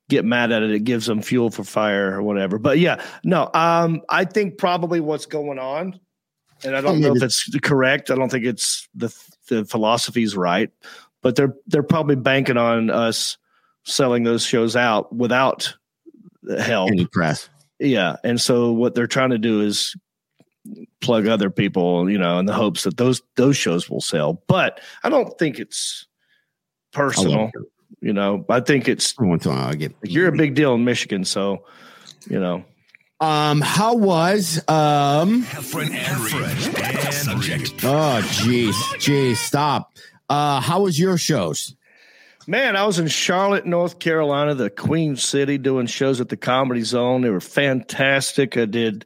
S5: get mad at it, it gives them fuel for fire or whatever. But yeah, no. Um, I think probably what's going on, and I don't know if it's correct. I don't think it's the the philosophy's right, but they're they're probably banking on us selling those shows out without help.
S6: Any press.
S5: Yeah, and so what they're trying to do is plug other people, you know, in the hopes that those those shows will sell. But I don't think it's personal. You know, I think it's
S6: once in a while I get.
S5: you're a big deal in Michigan, so you know.
S6: Um, how was um?
S1: Heffron and Subject.
S6: Oh, jeez, jeez, stop. Uh, how was your shows?
S5: Man, I was in Charlotte, North Carolina, the Queen City, doing shows at the Comedy Zone. They were fantastic. I did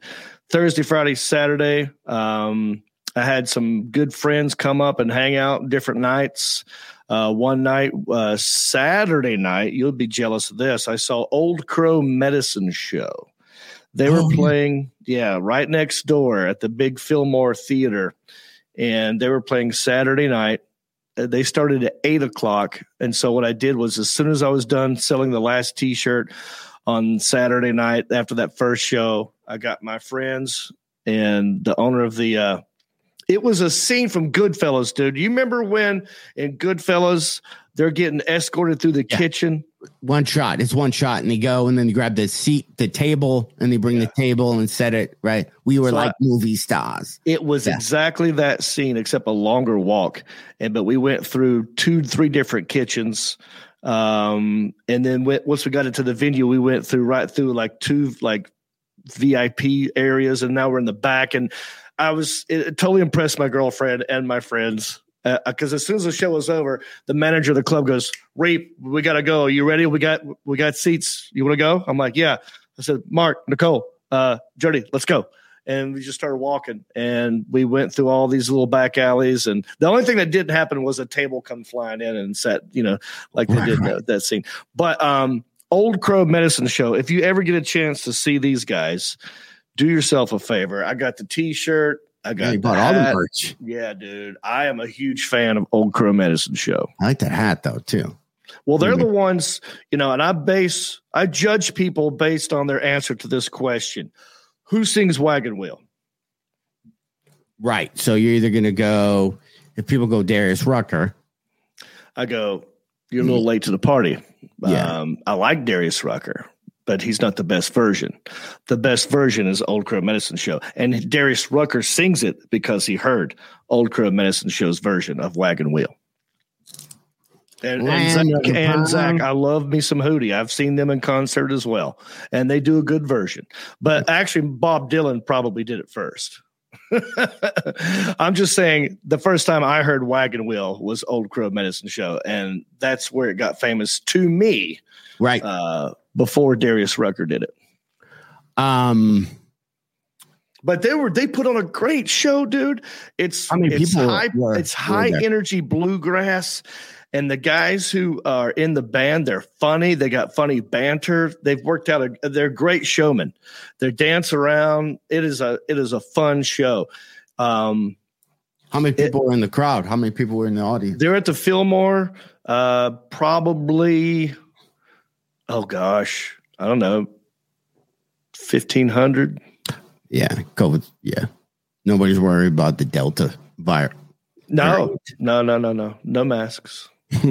S5: Thursday, Friday, Saturday. Um, I had some good friends come up and hang out different nights. Uh, one night, uh, Saturday night, you'll be jealous of this. I saw Old Crow Medicine Show. They were
S6: Oh,
S5: playing, yeah, right next door at the big Fillmore Theater, and they were playing Saturday night they started at eight o'clock. And so what I did was as soon as I was done selling the last t-shirt on Saturday night after that first show, I got my friends and the owner of the uh it was a scene from Goodfellas, dude. You remember when in Goodfellas they're getting escorted through the
S6: Yeah.
S5: kitchen?
S6: One shot. It's one shot, and they go, and then they grab the seat, the table, and they bring the table and set it right. We were
S5: So
S6: like
S5: I-
S6: movie stars.
S5: It was
S6: Yeah.
S5: exactly that scene, except a longer walk. And but we went through two, three different kitchens. Um, and then went, once we got into the venue, we went through right through like two like VIP areas, and now we're in the back. And I was it, it totally impressed my girlfriend and my friends. Because as soon as the show was over, the manager of the club goes, "Reep, we gotta go. Are you ready? We got we got seats. You want to go?" I'm like, "Yeah." I said, "Mark, Nicole, uh, Jody, let's go." And we just started walking, and we went through all these little back alleys. And the only thing that didn't happen was a table come flying in and sat, you know, like they did that, that scene. But um, Old Crow Medicine Show. If you ever get a chance to see these guys, do yourself a favor. I got the T-shirt. I got
S6: you bought all the merch.
S5: Yeah, dude. I am a huge fan of Old Crow Medicine Show.
S6: I like that hat though too.
S5: Well, they're the ones, you know, and I base I judge people based on their answer to this question. Who sings Wagon Wheel?
S6: Right. So you're either gonna go if people go Darius Rucker.
S5: I go, you're a little late to the party.
S6: Yeah.
S5: Um, I like Darius Rucker, but he's not the best version. The best version is Old Crow Medicine Show. And Darius Rucker sings it because he heard Old Crow Medicine Show's version of Wagon Wheel. And, and, Zach, and Zach, I love me some Hootie. I've seen them in concert as well, and they do a good version. But actually, Bob Dylan probably did it first. I'm just saying the first time I heard Wagon Wheel was Old Crow Medicine Show, and that's where it got famous to me
S6: Right.
S5: uh, before Darius Rucker did it.
S6: um
S5: But they were they put on a great show, dude. It's
S6: I mean,
S5: it's high
S6: were-
S5: it's high energy bluegrass. And the guys who are in the band, they're funny. They got funny banter. They've worked out a they're great showmen. They dance around. It is a it is a fun show. Um,
S6: how many people were in the crowd? How many people were in the audience?
S5: they're at the Fillmore, uh, probably oh gosh, I don't know, fifteen hundred.
S6: Yeah, COVID. Yeah. Nobody's worried about the Delta virus.
S5: No, no, no, no, no, no masks.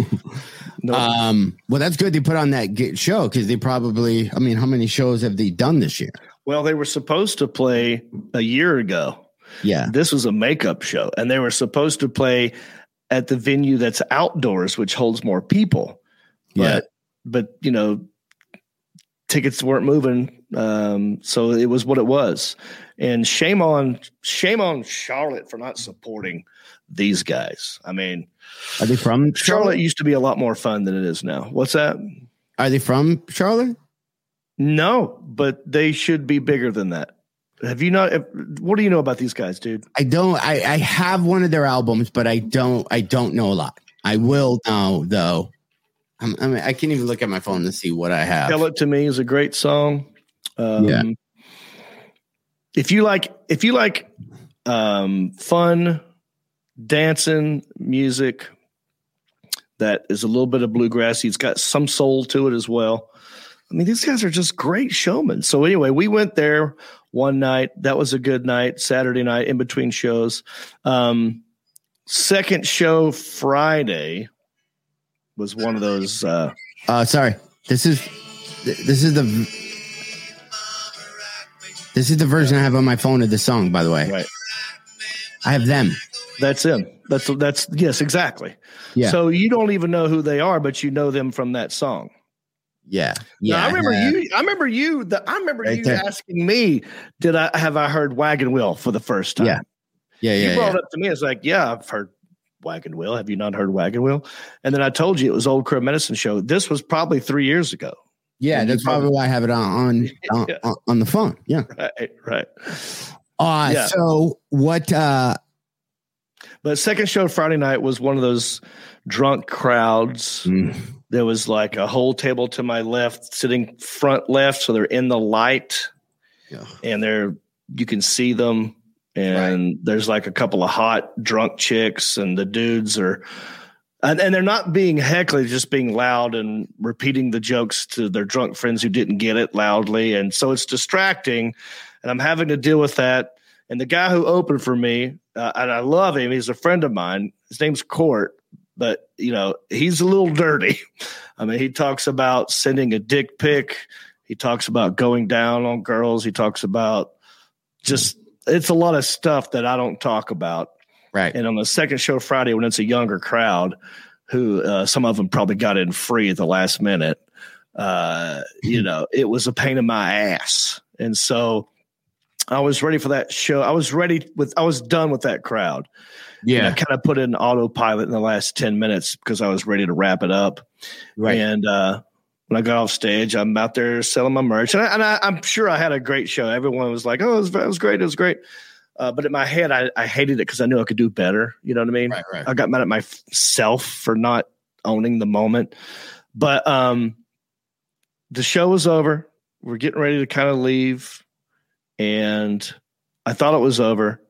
S5: no,
S6: Um, well, that's good. They put on that show because they probably. I mean, how many shows have they done this year?
S5: Well, they were supposed to play a year ago.
S6: Yeah,
S5: This was a makeup show, and they were supposed to play at the venue that's outdoors, which holds more people. But,
S6: yeah.
S5: but you know, tickets weren't moving, um, so it was what it was. And shame on shame on Charlotte for not supporting these guys. I mean,
S6: Are they from
S5: Charlotte
S6: Charlotte?
S5: used to be a lot more fun than it is now. What's that?
S6: Are they from Charlotte?
S5: No, but they should be bigger than that. Have you not? What do you know about these guys, dude?
S6: I don't. I, I have one of their albums, but I don't. I don't know a lot. I will know though. I'm, I mean, I can't even look at my phone to see what I have.
S5: Tell It to Me is a great song. Um,
S6: Yeah.
S5: If you like, if you like um, fun dancing music that is a little bit of bluegrassy, it's got some soul to it as well. I mean, these guys are just great showmen. So anyway, we went there one night. That was a good night. Saturday night in between shows. Um, second show Friday was one of those. Uh,
S6: Uh, sorry. This is this is the this is the version I have on my phone of the song. By the way,
S5: right.
S6: I have them.
S5: That's him. That's that's yes, exactly.
S6: Yeah.
S5: So you don't even know who they are, but you know them from that song.
S6: Yeah,
S5: Yeah,
S6: yeah.
S5: I remember
S6: uh,
S5: you. I remember you. The, I remember
S6: Right
S5: you
S6: there.
S5: asking me, "Did I have I heard Wagon Wheel for the first time?"
S6: Yeah, Yeah,
S5: you
S6: yeah,
S5: brought
S6: yeah.
S5: it up to me. It's like, "Yeah, I've heard Wagon Wheel. Have you not heard Wagon Wheel?" And then I told you it was Old Crow Medicine Show. This was probably three years ago.
S6: Yeah, that's
S5: probably-
S6: why I have it on on, on,
S5: Yeah.
S6: on, on the phone. Yeah.
S5: Right, right.
S6: Uh,
S5: Yeah.
S6: So what? uh
S5: But second show Friday night was one of those drunk crowds.
S6: mm,
S5: There was like a whole table to my left, sitting front left, so they're in the light,
S6: Yeah.
S5: and they're you can see them. And there's like a couple of hot drunk chicks, and the dudes are, and, and they're not being heckly, just being loud and repeating the jokes to their drunk friends who didn't get it loudly, and so it's distracting. And I'm having to deal with that. And the guy who opened for me, uh, and I love him. He's a friend of mine. His name's Court, but you know he's a little dirty. I mean, he talks about sending a dick pic. He talks about going down on girls. He talks about just it's a lot of stuff that I don't talk about.
S6: right.
S5: And on the second show Friday, when it's a younger crowd, who uh, some of them probably got in free at the last minute, uh, you know, it was a pain in my ass. And so I was ready for that show. I was ready with. I was done with that crowd. And I kind of put in autopilot in the last ten minutes because I was ready to wrap it up.
S6: Right.
S5: And uh, when I got off stage, I'm out there selling my merch, and, I, and I, I'm sure I had a great show. Everyone was like, "Oh, it was, it was great. It was great." Uh, but in my head, I, I hated it because I knew I could do better. You know what I mean?
S6: Right, right.
S5: I got mad at myself for not owning the moment. But um, the show was over. We're getting ready to kind of leave, and I thought it was over.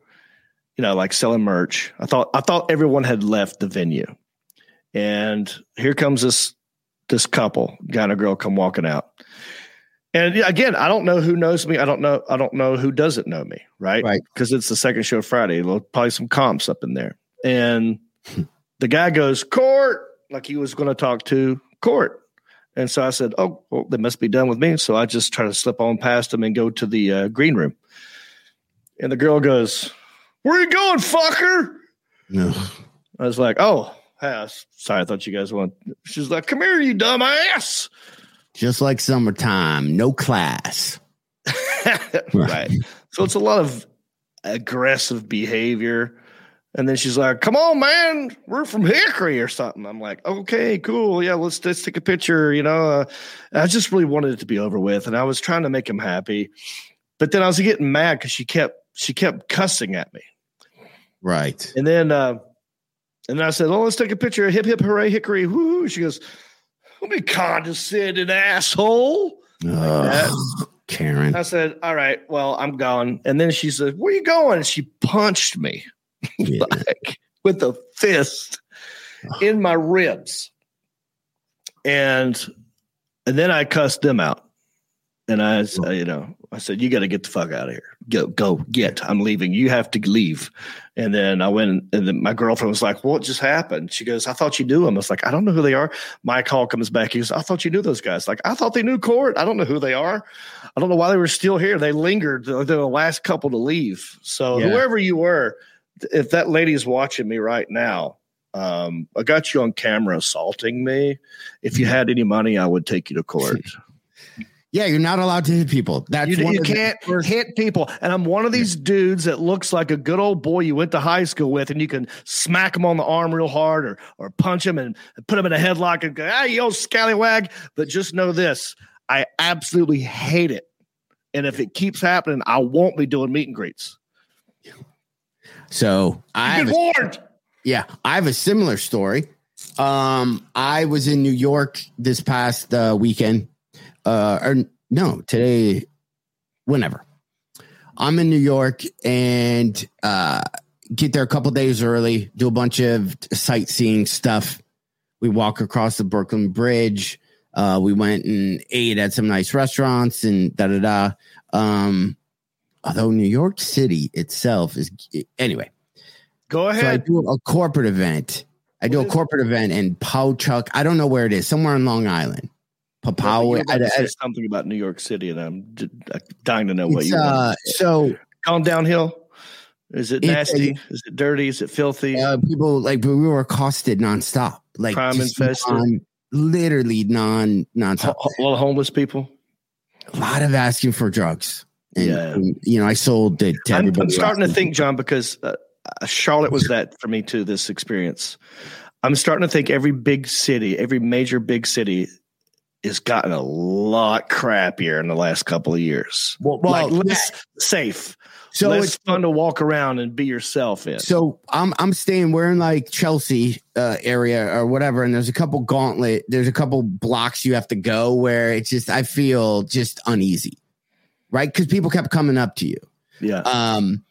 S5: You know, like selling merch. I thought I thought everyone had left the venue, and here comes this this couple, guy and a girl, come walking out. And again, I don't know who knows me. I don't know. I don't know who doesn't know me, right?
S6: Right.
S5: Because it's the second show Friday. There'll probably some comps up in there. And the guy goes, Court, like he was going to talk to Court. And so I said, Oh, well, they must be done with me. So I just try to slip on past him and go to the uh, green room. And the girl goes, Where are you going, fucker?
S6: No.
S5: I was like, Oh, yeah, sorry. I thought you guys want. She's like, Come here, you dumbass.
S6: Just like summertime, no class.
S5: right. So it's a lot of aggressive behavior. And then she's like, "Come on, man, we're from Hickory or something." I'm like, "Okay, cool, yeah, let's let's take a picture." You know, uh, I just really wanted it to be over with, and I was trying to make him happy, but then I was getting mad because she kept she kept cussing at me,
S6: Right.
S5: and then uh, and I said, "Oh, let's take a picture. of Hip hip hooray, Hickory!" Woo! She goes, "Don't be condescending, asshole."
S6: Karen.
S5: I said, "All right, well, I'm gone." And then she said, "Where you going?" And she punched me
S6: Yeah.
S5: like with a fist in my ribs, and and then I cussed them out. And I, you know, I said, "You got to get the fuck out of here. Go, go, get. I'm leaving. You have to leave." And then I went, and then my girlfriend was like, "What just happened?" She goes, "I thought you knew them." I was like, "I don't know who they are." My call comes back. He goes, "I thought you knew those guys." Like, I thought they knew Court. I don't know who they are. I don't know why they were still here. They lingered. They're the last couple to leave. So
S6: Yeah.
S5: whoever you were, if that lady's watching me right now, um, I got you on camera assaulting me. If you had any money, I would take you to court.
S6: Yeah, you're not allowed to hit people. That's
S5: You, you can't
S6: first-
S5: hit people. And I'm one of these dudes that looks like a good old boy you went to high school with, and you can smack him on the arm real hard or or punch him and put him in a headlock and go, ah, you old scallywag. But just know this I absolutely hate it. And if it keeps happening, I won't be doing meet and greets.
S6: So I
S5: been
S6: a,
S5: warned.
S6: yeah, I have a similar story. Um, I was in New York this past uh, weekend. Uh, or no, today, whenever. I'm in New York and uh, get there a couple days early, do a bunch of sightseeing stuff. We walk across the Brooklyn Bridge. Uh, we went and ate at some nice restaurants and da da da. Um, although New York City itself is anyway.
S5: Go
S6: So I do a corporate event. I do a corporate event in Pauchuck. I don't know where it is. Somewhere in Long Island. Papawa.
S5: were
S6: I-
S5: to
S6: I-
S5: something about New York City, and I'm dying to know what you
S6: uh, so
S5: Gone downhill? Is it nasty? Is it dirty? Is it filthy?
S6: uh, people like we were accosted nonstop, like
S5: Crime infested?
S6: non- literally non nonstop.
S5: Ho- a lot of homeless people.
S6: A lot of asking for drugs, and
S5: Yeah.
S6: um, you know I sold it to
S5: I'm. I'm starting to think, John, because uh, Charlotte was that for me too. This experience, I'm starting to think every big city, every major big city, has gotten a lot crappier in the last couple of years.
S6: Well,
S5: like
S6: well,
S5: less safe,
S6: so
S5: less
S6: it's
S5: fun to walk around and be yourself in.
S6: So I'm I'm staying. We're in like Chelsea uh, area or whatever, and there's a couple gauntlet. There's a couple blocks you have to go where it's just I feel just uneasy, right? Because people kept coming up to you.
S5: yeah,
S6: Um,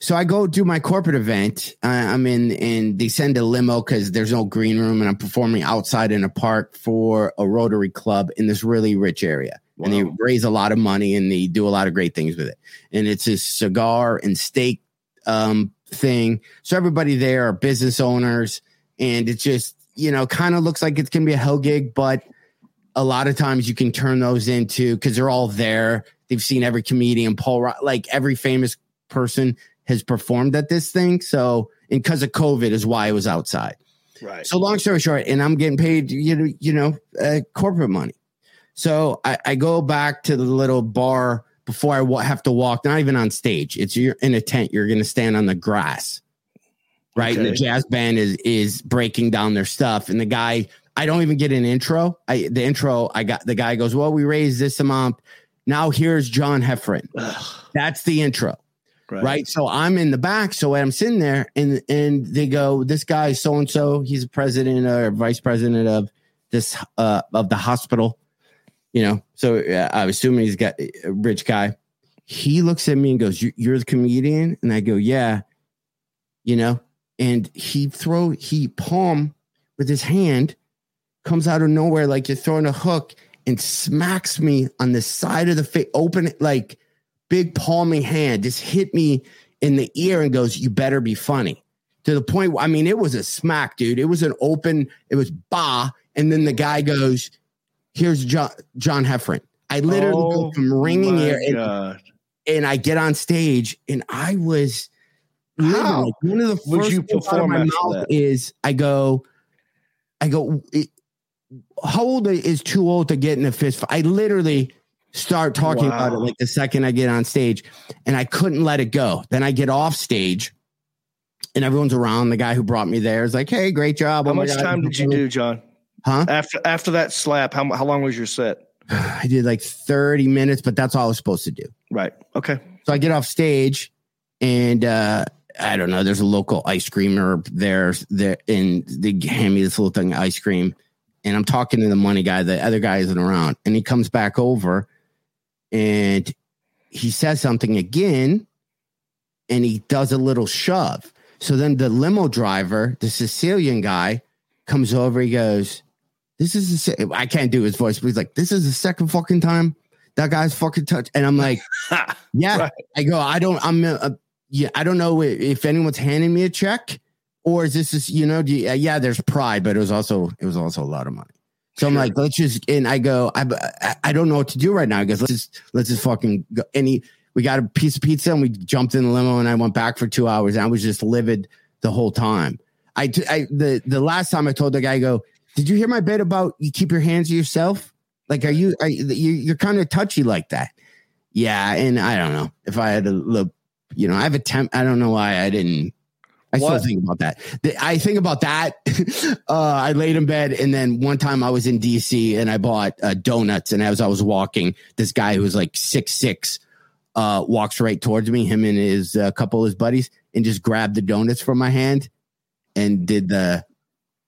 S6: so I go do my corporate event. Uh, I'm in, and they send a limo because there's no green room, and I'm performing outside in a park for a Rotary Club in this really rich area. And they raise a lot of money, and they do a lot of great things with it. And it's a cigar and steak um, thing. So everybody there are business owners, and it just you know kind of looks like it's gonna be a hell gig, but a lot of times you can turn those into because they're all there. They've seen every comedian, Paul, like every famous person has performed at this thing. So, and because of COVID is why I was outside.
S5: right.
S6: So, long story short, and I'm getting paid, you know, you know, uh, corporate money. So I, I go back to the little bar before I have to walk. Not even on stage. It's you're in a tent. You're going to stand on the grass, right? And the jazz band is is breaking down their stuff, and the guy. I don't even get an intro. I the intro. I got the guy goes, "Well, we raised this amount. Now here's John Heffron." That's the intro right. So I'm in the back. So I'm sitting there, and and they go, "This guy, so and so, he's a president or vice president of this uh of the hospital." You know, so uh, I'm assuming he's got a rich guy. He looks at me and goes, "You're the comedian," and I go, "Yeah." You know, and he throw he palm with his hand comes out of nowhere like you're throwing a hook and smacks me on the side of the face, open like big palming hand, just hit me in the ear and goes, "You better be funny." To the point, I mean, it was a smack, dude. It was an open, it was bah, and then the guy goes, "Here's John John Heffron." I literally go
S5: Oh
S6: from ringing ear and, and I get on stage and I was.
S5: How
S6: Like, one of the
S5: would
S6: first
S5: you
S6: things out of my mouth
S5: that?
S6: is I go, I go, it, how old is too old to get in a fist fight? I literally start talking about it like the second I get on stage and I couldn't let it go. Then I get off stage and everyone's around. The guy who brought me there is like, Hey, great job.
S5: How
S6: Oh
S5: much
S6: God.
S5: time did you do, John?
S6: Huh?
S5: After after that slap, how how long was your set?
S6: I did like 30 minutes, but that's all I was supposed to do.
S5: Right. Okay.
S6: So I get off stage and uh I don't know, there's a local ice creamer there there and they hand me this little thing of ice cream. And I'm talking to the money guy, the other guy isn't around. And he comes back over and he says something again and he does a little shove. So then the limo driver, the Sicilian guy, comes over. He goes, This is the se-" I can't do his voice, but he's like, This is the second fucking time that guy's fucking touch. And I'm like, Yeah.
S5: Right.
S6: I go, I don't, I'm, uh, yeah, I don't know if, anyone's handing me a check or is this, just, you know, do you, uh, yeah, there's pride, but it was also, it was also a lot of money. So I'm like, let's just, and I go, I, I, I don't know what to do right now. I guess let's just, let's just fucking go. And he, we got a piece of pizza and we jumped in the limo and I went back for two hours. And I was just livid the whole time. I, t- I, the, the last time I told the guy, I go, did you hear my bit about you keep your hands to yourself? Like, are you, are you, you're kind of touchy like that. Yeah. And I don't know if I had a look, you know, I've a temp. I don't know why I didn't, I
S5: What?
S6: still think about that. I think about that. uh, I laid in bed, and then one time I was in DC and I bought uh, donuts. And as I was walking, this guy who was like six six uh, walks right towards me, him and his uh, couple of his buddies, and just grabbed the donuts from my hand and did the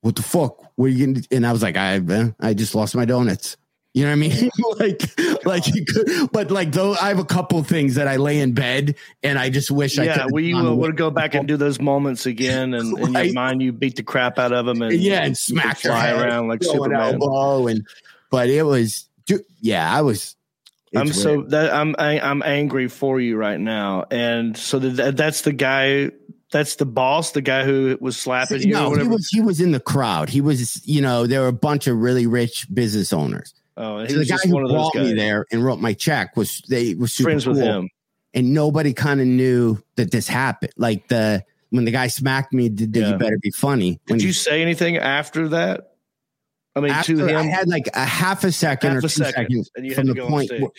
S6: what the fuck? What are you gonna? do?" And I was like, I uh, I just lost my donuts. You know what I mean? like, like you could, but like though I have a couple things that I lay in bed and I just wish I
S5: yeah,
S6: could.
S5: we uh, will would go back and do those moments again, and in
S6: Right.
S5: your mind, you beat the crap out of them, and
S6: yeah, and smack
S5: fly
S6: head,
S5: around like Superman.
S6: elbow, and but it was, ju- yeah, I was.
S5: I'm
S6: it's
S5: so that I'm I, I'm angry for you right now, and so that that's the guy, that's the boss, the guy who was slapping you.
S6: no, he was he was in the crowd. He was, you know, there were a bunch of really rich business owners.
S5: Oh, and
S6: So the guy who brought me there and wrote my check was they were super
S5: Friends with
S6: cool.
S5: him.
S6: and nobody kind of knew that this happened. Like the when the guy smacked me, did, did
S5: Yeah.
S6: you better be funny? When
S5: Did
S6: he-
S5: you say anything after that? I mean,
S6: after
S5: to
S6: I had like a half a second
S5: half
S6: or
S5: a
S6: two
S5: second,
S6: seconds
S5: and you
S6: from the point where,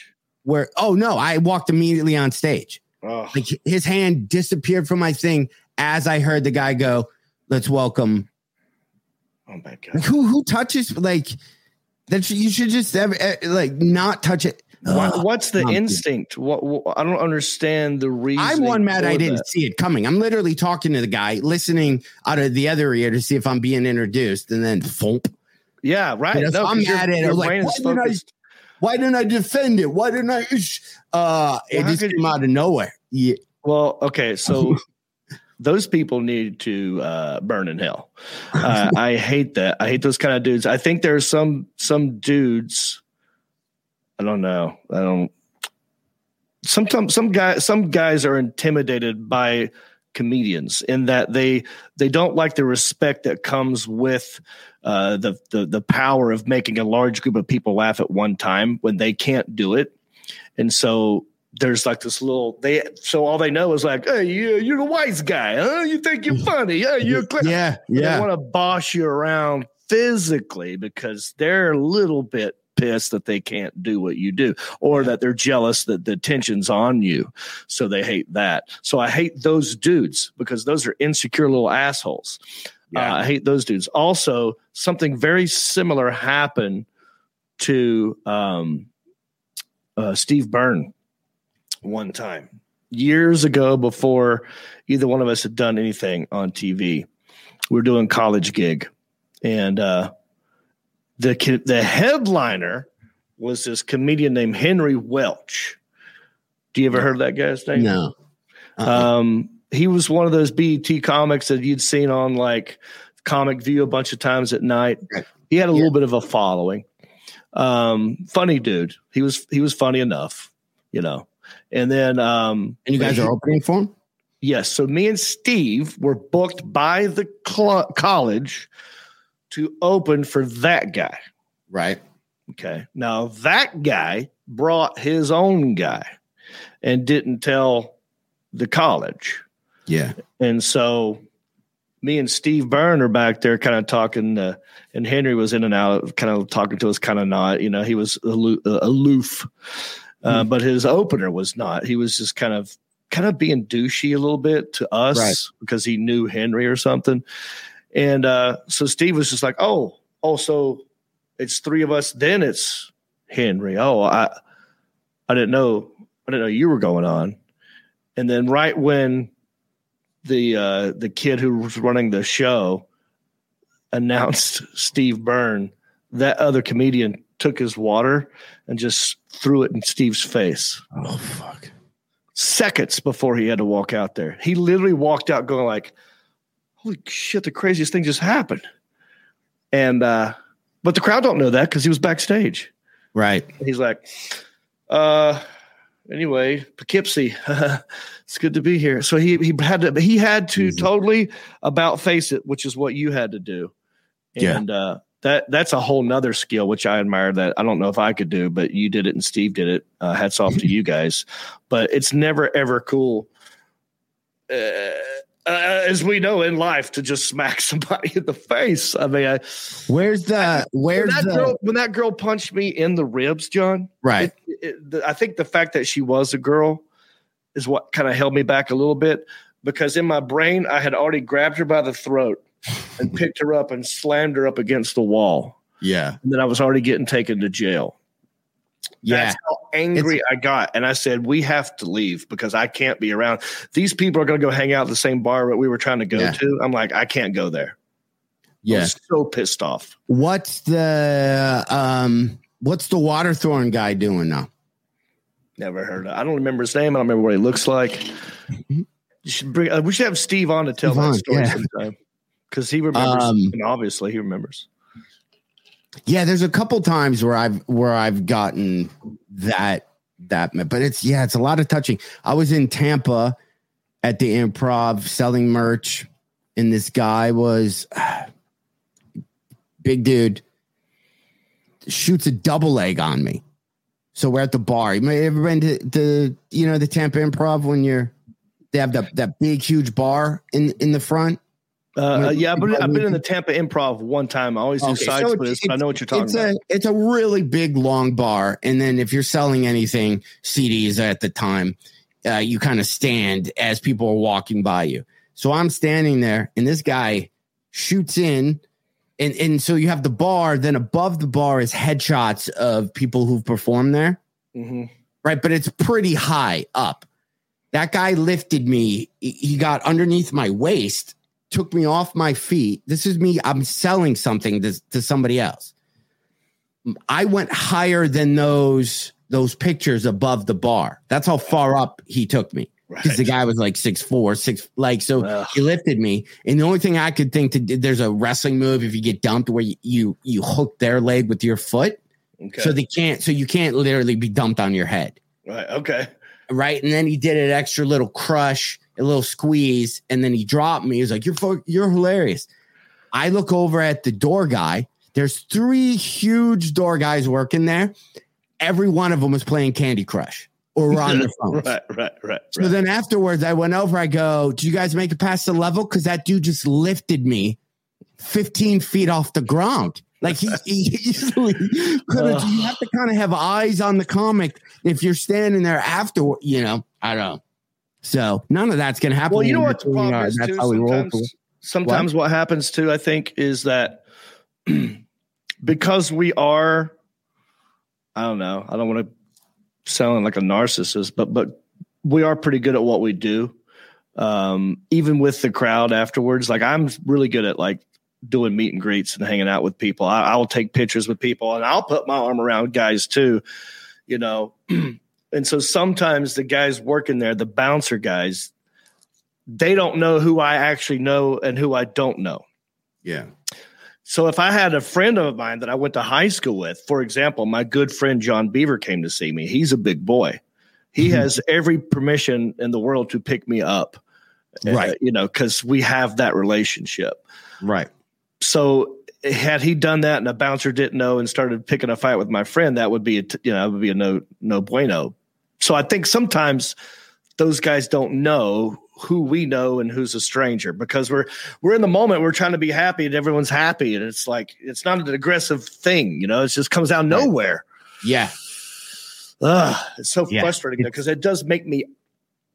S6: where oh no, I walked immediately on stage.
S5: Oh,
S6: Like his hand disappeared from my thing as I heard the guy go, "Let's welcome."
S5: oh my god!
S6: Like who who touches like that? You should just have, eh, like not touch it.
S5: What, what's the
S6: I'm-
S5: instinct? What, what I don't understand the reason.
S6: I'm one mad I didn't
S5: That.
S6: see it coming. I'm literally talking to the guy, listening out of the other ear to see if I'm being introduced, and then thump.
S5: Yeah, right.
S6: But if
S5: No,
S6: I'm
S5: 'cause your-
S6: mad at it, like, why didn't I- Why didn't I defend it? Why didn't I? Ish? Uh, it
S5: Well, how
S6: just came
S5: you-
S6: out of nowhere. Yeah,
S5: Well, okay, so those people need to uh, burn in hell. Uh, I hate that. I hate those kind of dudes. I think there's some some dudes. I don't know. I don't. Sometimes some guys some guys are intimidated by comedians in that they they don't like the respect that comes with uh, the, the the power of making a large group of people laugh at one time when they can't do it, and so there's like this little they so all they know is like hey you, you're the wise guy huh you think you're funny yeah you're clever.
S6: yeah,
S5: they
S6: yeah.
S5: want to boss you around physically because they're a little bit pissed that they can't do what you do or that they're jealous that the tension's on you. So they hate that. So I hate those dudes because those are insecure little assholes.
S6: Yeah.
S5: Uh, I hate those dudes. Also, something very similar happened to um, uh, Steve Byrne one time years ago before either one of us had done anything on TV. We were doing college gig, and uh, the ki- the headliner was this comedian named Henry Welch. Do you ever heard of that guy's name?
S6: No. Uh-uh.
S5: Um, he was one of those BET comics that you'd seen on like Comic View a bunch of times at night. He had a little bit of a following. Um, funny dude. He was he was funny enough, you know. And then um
S6: and you guys are opening for him?
S5: Yes. So me and Steve were booked by the cl- college to open for that guy.
S6: Right.
S5: Okay. Now that guy brought his own guy and didn't tell the college.
S6: Yeah.
S5: And so me and Steve Byrne are back there kind of talking, uh, and Henry was in and out, kind of talking to us, kind of not, you know, he was aloof, uh, aloof uh, but his opener was not. He was just kind of, kind of being douchey a little bit to us
S6: Right.
S5: because he knew Henry or something. And uh, so Steve was just like, oh, oh, so it's three of us. Then it's Henry. Oh, I, I didn't know, I didn't know you were going on. And then right when the uh, the kid who was running the show announced Steve Byrne, that other comedian took his water and just threw it in Steve's face
S6: Oh fuck.
S5: seconds before he had to walk out there. He literally walked out going like, "Holy shit, the craziest thing just happened." And uh but the crowd don't know that cuz he was backstage.
S6: Right.
S5: He's like, uh, anyway, Poughkeepsie, it's good to be here. So he he had to he had to totally about face it, which is what you had to do.
S6: Yeah.
S5: And uh that that's a whole nother skill which I admire that I don't know if I could do, but you did it and Steve did it. Uh, hats off to you guys. But it's never ever cool. Uh, uh, as we know in life, to just smack somebody in the face. I mean, I,
S6: Where's the
S5: when
S6: where's
S5: that
S6: the
S5: girl when that girl punched me in the ribs, John.
S6: right?
S5: It, it, the, I think the fact that she was a girl is what kind of held me back a little bit because in my brain I had already grabbed her by the throat and picked her up and slammed her up against the wall,
S6: Yeah.
S5: and then I was already getting taken to jail.
S6: Yeah.
S5: That's how angry I got, and I said, "We have to leave because I can't be around. These people are going to go hang out at the same bar that we were trying to go
S6: Yeah.
S5: to." I'm like, I can't go there.
S6: Yeah.
S5: so pissed off.
S6: What's the um what's the water throwing guy doing now?
S5: Never heard of. I don't remember his name. I don't remember what he looks like. You should bring. Uh, we should have Steve on to tell
S6: Steve
S5: that story
S6: yeah.
S5: sometime because he remembers.
S6: Um,
S5: and obviously, he remembers.
S6: Yeah, there's a couple times where I've where I've gotten that that but it's yeah, it's a lot of touching. I was in Tampa at the improv selling merch, and this guy was big dude shoots a double leg on me. So we're at the bar. You may ever been to the you know the Tampa improv when you're they have that that big huge bar in in the front.
S5: Uh, uh, yeah, but I've been in the Tampa Improv one time. I always do
S6: Okay,
S5: side
S6: so
S5: splits, but I know what you're talking
S6: it's
S5: about.
S6: A, it's a really big, long bar. And then if you're selling anything, CDs at the time, uh, you kind of stand as people are walking by you. So I'm standing there, and this guy shoots in. And, and so you have the bar, then above the bar is headshots of people who've performed there,
S5: Mhm.
S6: right? But it's pretty high up. That guy lifted me. He got underneath my waist, took me off my feet. This is me. I'm selling something to, to somebody else. I went higher than those those pictures above the bar. That's how far up he took me. Because the guy was like six four, six like so
S5: Ugh.
S6: he lifted me. And the only thing I could think to there's a wrestling move if you get dumped where you you, you hook their leg with your foot.
S5: Okay.
S6: So they can't so you can't literally be dumped on your head
S5: right. Okay.
S6: right? And then he did an extra little crush, a little squeeze, and then he dropped me. He was like, "You're you're hilarious." I look over at the door guy. There's three huge door guys working there. Every one of them was playing Candy Crush or on their phones.
S5: Right. Right. Right.
S6: So
S5: right.
S6: then afterwards, I went over. I go, "Do you guys make it past the level?" Because that dude just lifted me 15 feet off the ground. Like he, he easily could have. You have to kind of have eyes on the comic if you're standing there after. You know, I don't know. So none of that's gonna happen.
S5: Well, you know what the problem is
S6: That's
S5: too.
S6: how we roll.
S5: Sometimes, sometimes what happens too, I think, is that because we are, I don't know, I don't want to sound like a narcissist, but but we are pretty good at what we do. Um, even with the crowd afterwards, like I'm really good at like doing meet and greets and hanging out with people. I, I will take pictures with people and I'll put my arm around guys too, you know. and so sometimes the guys working there, the bouncer guys, they don't know who I actually know and who I don't know.
S6: Yeah.
S5: So if I had a friend of mine that I went to high school with, for example, my good friend John Beaver came to see me. He's a big boy. He
S6: Mhm.
S5: has every permission in the world to pick me up. uh,
S6: Right.
S5: you know, because we have that relationship.
S6: Right.
S5: So had he done that and a bouncer didn't know and started picking a fight with my friend, that would be a you know, that would be a no no bueno. So I think sometimes those guys don't know who we know and who's a stranger because we're we're in the moment we're trying to be happy and everyone's happy and it's like it's not an aggressive thing you know it just comes out of
S6: Right.
S5: nowhere
S6: Yeah.
S5: Ugh, it's so
S6: Yeah.
S5: frustrating because it does make me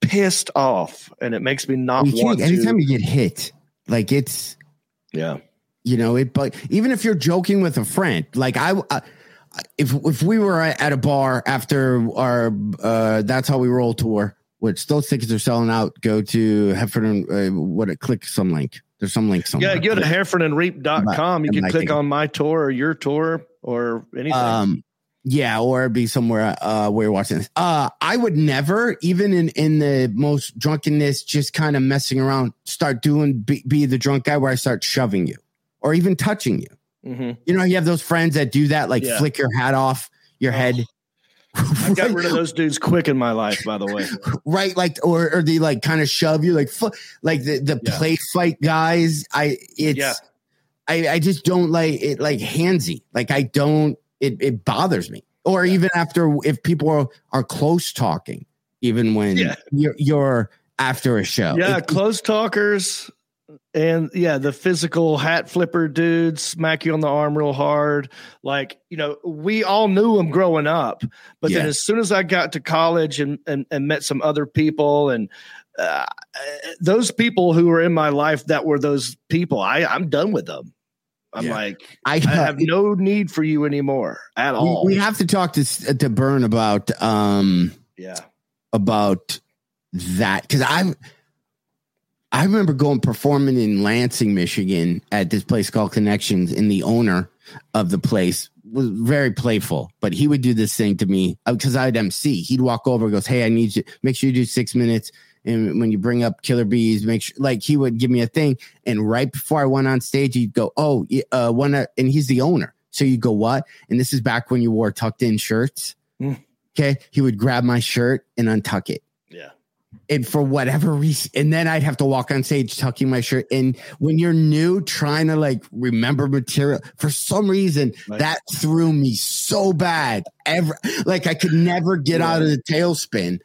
S5: pissed off and it makes me not
S6: You
S5: want
S6: anytime
S5: to
S6: you get hit, like it's
S5: yeah
S6: you know it but even if you're joking with a friend like i, I if if we were at a bar after our uh that's how we roll tour which those tickets are selling out go to Heffron uh, what it click some link. There's some link somewhere.
S5: Yeah go to heffronandreep.com you can click on my tour or your tour or anything.
S6: Um yeah or be somewhere uh where you're watching. This uh i would never even in in the most drunkenness just kind of messing around start doing be, be the drunk guy where i start shoving you or even touching you
S5: Mhm.
S6: You know, you have those friends that do that, like
S5: Yeah.
S6: flick your hat off your head.
S5: I got rid of those dudes quick in my life, by the way.
S6: right, like or or they like kind of shove you, like like the the
S5: Yeah.
S6: play fight guys. I it's
S5: Yeah.
S6: I I just don't like it, like handsy. Like I don't. It it bothers me. Or even after if people are, are close talking, even when
S5: Yeah.
S6: you're you're after a show.
S5: Yeah,
S6: It-
S5: close talkers and yeah, the physical hat flipper dudes smack you on the arm real hard. Like, you know, we all knew them growing up, but then as soon as I got to college and and, and met some other people and uh, those people who were in my life that were those people, I I'm done with them. I'm
S6: Yeah.
S5: like,
S6: I,
S5: I have no need for you anymore at
S6: we,
S5: all.
S6: we have to talk to to Byrne about um
S5: yeah.
S6: about that because I I remember going performing in Lansing, Michigan, at this place called Connections, and the owner of the place was very playful, but he would do this thing to me because I'd MC. He'd walk over, and goes, "Hey, I need you. Make sure you do six minutes." And when you bring up Killer Bees, make sure like he would give me a thing. And right before I went on stage, he'd go, "Oh, uh, one," uh," and he's the owner. So you go, "What?" And this is back when you wore tucked in shirts.
S5: Mm.
S6: Okay, he would grab my shirt and untuck it. And for whatever reason, and then I'd have to walk on stage tucking my shirt. And when you're new, trying to like remember material, for some reason,
S5: Right.
S6: that threw me so bad. Ever like I could never get out of the tailspin.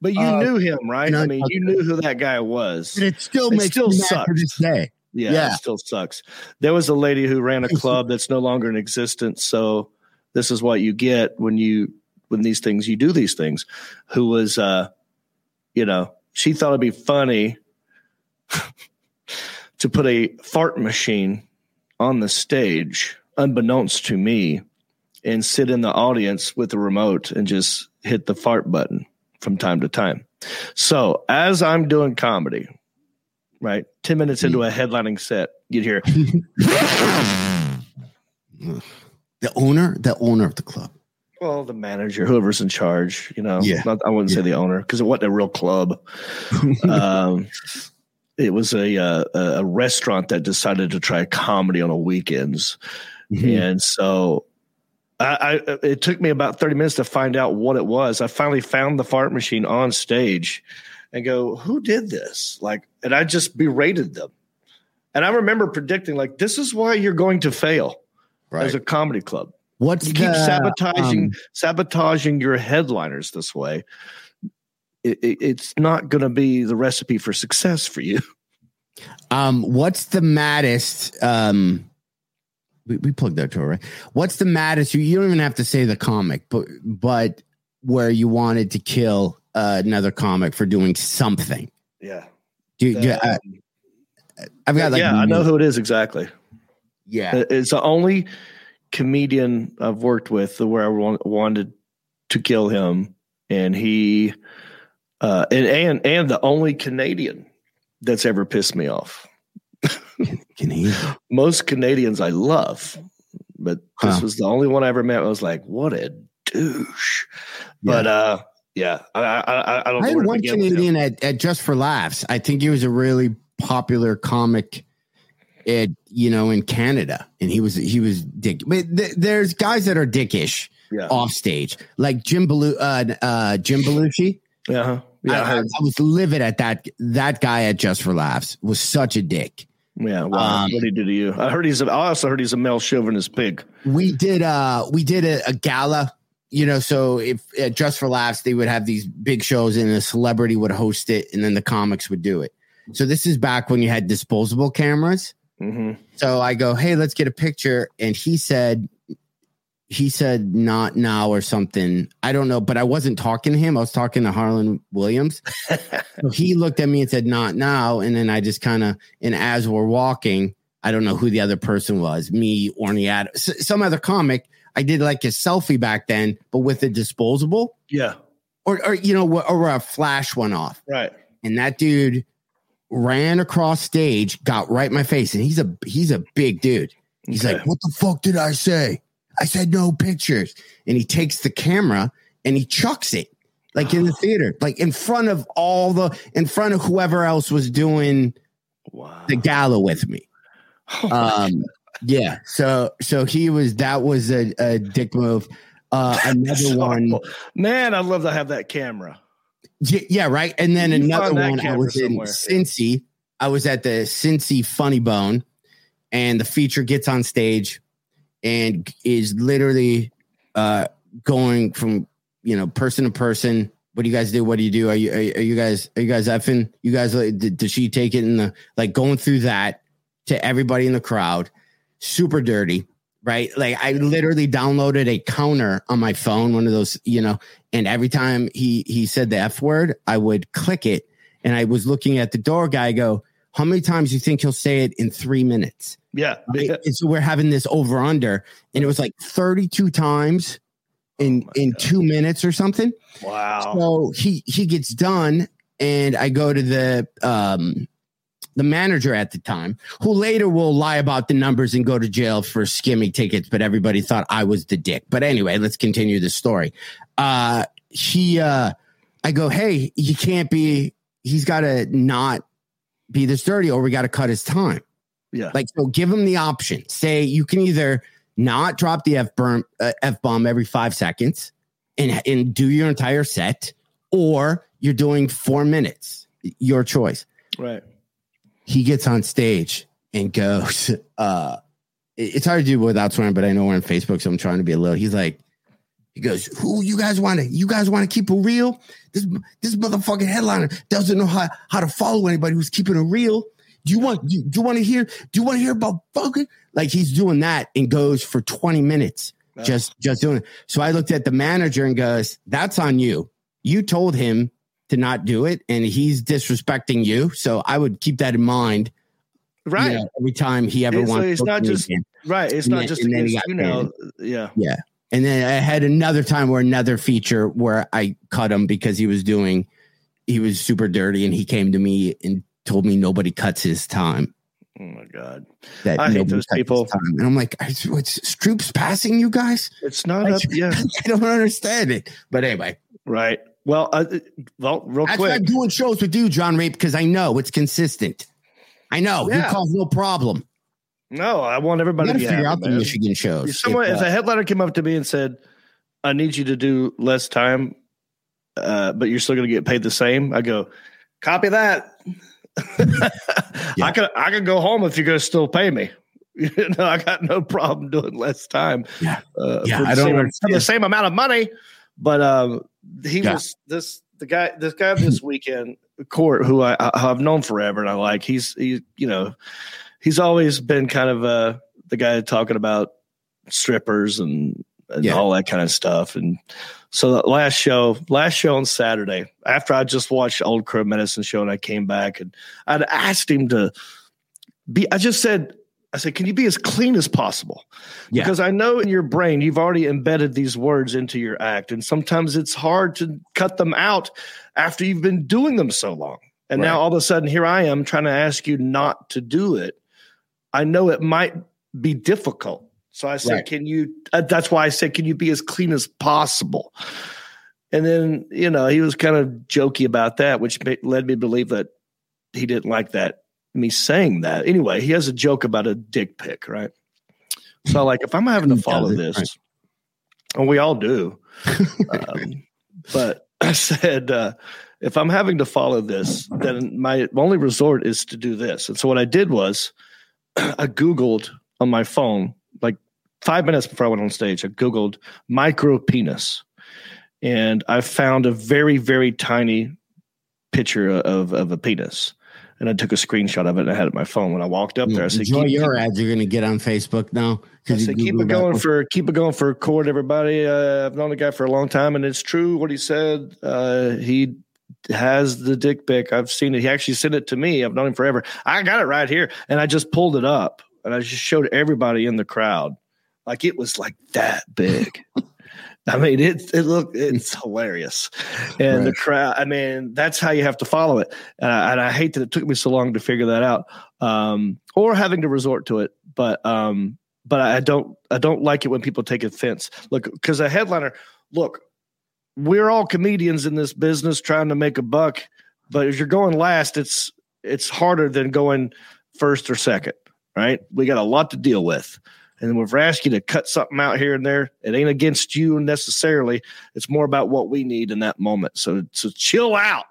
S5: But you
S6: Uh,
S5: knew him, right?
S6: no,
S5: I mean, you knew who that guy was.
S6: And it still
S5: It
S6: makes
S5: still
S6: me mad to
S5: sucks.
S6: this day.
S5: Yeah,
S6: Yeah.
S5: it still sucks. There was a lady who ran a club that's no longer in existence. So this is what you get when you when these things you do these things. Who was uh you know, she thought it'd be funny to put a fart machine on the stage, unbeknownst to me, and sit in the audience with the remote and just hit the fart button from time to time. So as I'm doing comedy, right, 10 minutes into a headlining set, you'd hear,
S6: The owner, the owner of the club.
S5: Well, the manager, whoever's in charge, you know,
S6: Yeah.
S5: not, I wouldn't say the owner because it wasn't a real club. um, it was a, uh, a restaurant that decided to try comedy on the weekends.
S6: Mhm.
S5: And so I, I it took me about 30 minutes to find out what it was. I finally found the fart machine on stage and go, who did this? Like, and I just berated them. And I remember predicting, like, this is why you're going to fail
S6: Right.
S5: as a comedy club.
S6: What's
S5: You keep
S6: the,
S5: sabotaging
S6: um,
S5: sabotaging your headliners this way. It, it- it's not going to be the recipe for success for you.
S6: Um, what's the maddest um We, we plugged that to right. What's the maddest you? You don't even have to say the comic, but but where you wanted to kill uh, another comic for doing something.
S5: Yeah.
S6: Do, do, uh, I've got like
S5: yeah, I know who it is exactly.
S6: Yeah,
S5: It's the only comedian I've worked with where I wa- wanted to kill him, and he, uh, and and and the only Canadian that's ever pissed me off.
S6: can he?
S5: Most Canadians I love, but this
S6: Huh.
S5: was the only one I ever met. I was like, what a douche. But uh, yeah, I I I, I don't
S6: I had one
S5: begin with him.
S6: Canadian at, at Just for Laughs. I think he was a really popular comic, at you know, in Canada, and he was he was dick. But th- there's guys that are dickish
S5: Yeah,
S6: off stage, like Jim Belu- uh, uh, Jim Belushi.
S5: yeah, huh? yeah. I
S6: I, I, was livid at that. That guy at Just for Laughs was such a dick.
S5: Yeah, wow.
S6: um,
S5: what did he do to you? I heard he's. A, I also heard he's a male chauvinist pig.
S6: we did uh we did a, a gala you know so if uh, just for laughs they would have these big shows and a celebrity would host it and then the comics would do it so this is back when you had disposable cameras
S5: hmm
S6: so i go hey let's get a picture. And he said he said not now or something. I don't know but i wasn't talking to him. I was talking to harlan williams. So he looked at me and said not now. And then i just kind of and as we're walking i don't know who the other person was me orny Ad, s- some other comic i did like a selfie back then but with a disposable.
S5: Yeah,
S6: or, or you know or a flash went off.
S5: Right.
S6: and that dude ran across stage got right in my face and he's a he's a big dude he's
S5: Okay.
S6: like what the fuck did i say i said no pictures and he takes the camera and he chucks it like in the theater like in front of all the in front of whoever else was doing
S5: Wow.
S6: the gala with me
S5: Oh
S6: um yeah so so he was that was a, a dick move uh another
S5: So
S6: one
S5: cool. Man, I'd love to have that camera.
S6: Yeah, yeah, right. And then
S5: You
S6: another one, I was in. Cincy. I was at the Cincy Funny Bone, and the feature gets on stage and is literally uh, going from you know person to person. What do you guys do? What do you do? Are you are, you- are you guys are you guys effing? You guys like, did, did she take it in the like going through that to everybody in the crowd? Super dirty, right? Like I literally downloaded a counter on my phone, one of those, you know, and every time he he said the F word, I would click it. And I was looking at the door guy, go, how many times do you think he'll say it in three minutes?
S5: Yeah,
S6: Right? And so we're having this over under, and it was like 32 times in in two minutes or something.
S5: Wow.
S6: So he he gets done, and I go to the um the manager at the time, who later will lie about the numbers and go to jail for skimming tickets, but everybody thought I was the dick. But anyway, let's continue the story. Uh he uh I go, hey, you can't be he's gotta not be this dirty or we gotta cut his time.
S5: Yeah.
S6: Like, so give him the option. Say you can either not drop the f bomb, uh, f bomb every five seconds, and and do your entire set, or you're doing four minutes. Your choice.
S5: right.
S6: He gets on stage and goes. uh It's hard to do without swearing, but I know we're on Facebook, so I'm trying to be a little. He's like, he goes, "Who you guys want to? You guys want to keep it real? This this motherfucking headliner doesn't know how how to follow anybody who's keeping it real. Do you want do, do you want to hear? Do you want to hear about fucking like he's doing that and goes for 20 minutes
S5: Yeah.
S6: just just doing it. So I looked at the manager and goes, "That's on you. You told him to not do it, and he's disrespecting you. So I would keep that in mind. you
S5: Right.
S6: know, every time he ever
S5: It's-
S6: wants.
S5: it's not
S6: work with me
S5: just-
S6: again.
S5: Right. It's
S6: And
S5: not
S6: then-
S5: just against you now. Yeah. Yeah.
S6: And then I had another time where another feature where I cut him because he was doing, he was super dirty, and he came to me and told me nobody cuts his time.
S5: Oh my God.
S6: That
S5: I hate those people.
S6: And I'm like, what's Stroop's passing you guys?
S5: It's not
S6: I,
S5: up. Yeah.
S6: I don't understand it. But anyway,
S5: Right. Well, uh, well, real
S6: that's
S5: quick.
S6: I'm doing shows with you, Jon Reep, because I know it's consistent. I know
S5: Yeah.
S6: you cause no problem.
S5: No, I want everybody to
S6: figure
S5: happy,
S6: out the
S5: man.
S6: Michigan shows.
S5: If someone,
S6: If,
S5: if
S6: uh,
S5: a headliner came up to me and said, "I need you to do less time, uh, but you're still going to get paid the same," I go, "Copy that." I could I could go home if you're going to still pay me. You know, I got no problem doing less time.
S6: Yeah.
S5: uh,
S6: Yeah,
S5: for
S6: I don't
S5: same, for the same amount of money. But um, he
S6: Yeah.
S5: was this the guy this guy this weekend court who I, I have known forever and I like. He's he you know he's always been kind of uh the guy talking about strippers and, and
S6: Yeah.
S5: all that kind of stuff. And so the last show, last show on Saturday, after I just watched Old Crow Medicine Show and I came back and I'd asked him to be, I just said, I said, can you be as clean as possible?
S6: Yeah.
S5: Because I know in your brain you've already embedded these words into your act, and sometimes it's hard to cut them out after you've been doing them so long. And now all of a sudden, here I am trying to ask you not to do it. I know it might be difficult. So I said,
S6: Right.
S5: can you? Uh, that's why I said, can you be as clean as possible? And then, you know, he was kind of jokey about that, which ma- led me to believe that he didn't like that, me saying that. Anyway, he has a joke about a dick pic, right? So, like, if I'm having to follow this,
S6: right.
S5: and we all do, um, but I said, uh, if I'm having to follow this, then my only resort is to do this. And so what I did was I Googled on my phone, like five minutes before I went on stage, I Googled micro penis. And I found a very, very tiny picture of, of a penis. And I took a screenshot of it and I had it on my phone. When I walked up there, I said,
S6: Enjoy your ads you're going to get on Facebook now.
S5: I said, keep it going for keep it going for court. everybody. Uh, I've known the guy for a long time, and it's true what he said. Uh, he has the dick pic. I've seen it. He actually sent it to me. I've known him forever. I got it right here, and I just pulled it up, and I just showed everybody in the crowd, like it was like that big. I mean, it it look it's hilarious, and the crowd. I mean, that's how you have to follow it, and I, and I hate that it took me so long to figure that out, um, or having to resort to it. But um, but I don't I don't like it when people take offense. Look, because a headliner, look, we're all comedians in this business trying to make a buck, but if you're going last, it's it's harder than going first or second, right? We got a lot to deal with. And we've asked you to cut something out here and there, it ain't against you necessarily. It's more about what we need in that moment. So so chill out.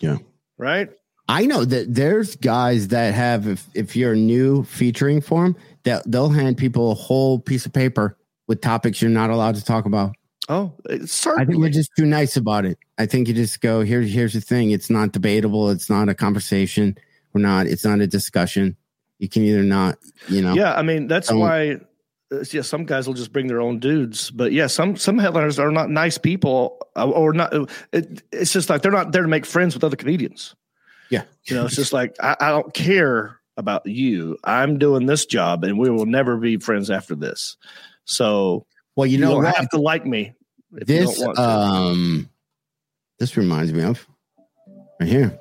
S6: Yeah.
S5: Right?
S6: I know that there's guys that have if if you're new featuring for them that they'll hand people a whole piece of paper with topics you're not allowed to talk about.
S5: Oh, it's
S6: I think
S5: certainly.
S6: we're just too nice about it. I think you just go here's Here's the thing: it's not debatable. It's not a conversation. We're not. It's not a discussion. You can either not. You know.
S5: Yeah, I mean that's why. Uh, yeah, some guys will just bring their own dudes, but yeah, some some headliners are not nice people, uh, or not. It, it's just like they're not there to make friends with other comedians.
S6: Yeah.
S5: You know, it's just like I, I don't care about you. I'm doing this job, and we will never be friends after this. So
S6: Well, you
S5: you,
S6: know
S5: don't have to like me. If you
S6: this
S5: don't want to.
S6: um this reminds me of right here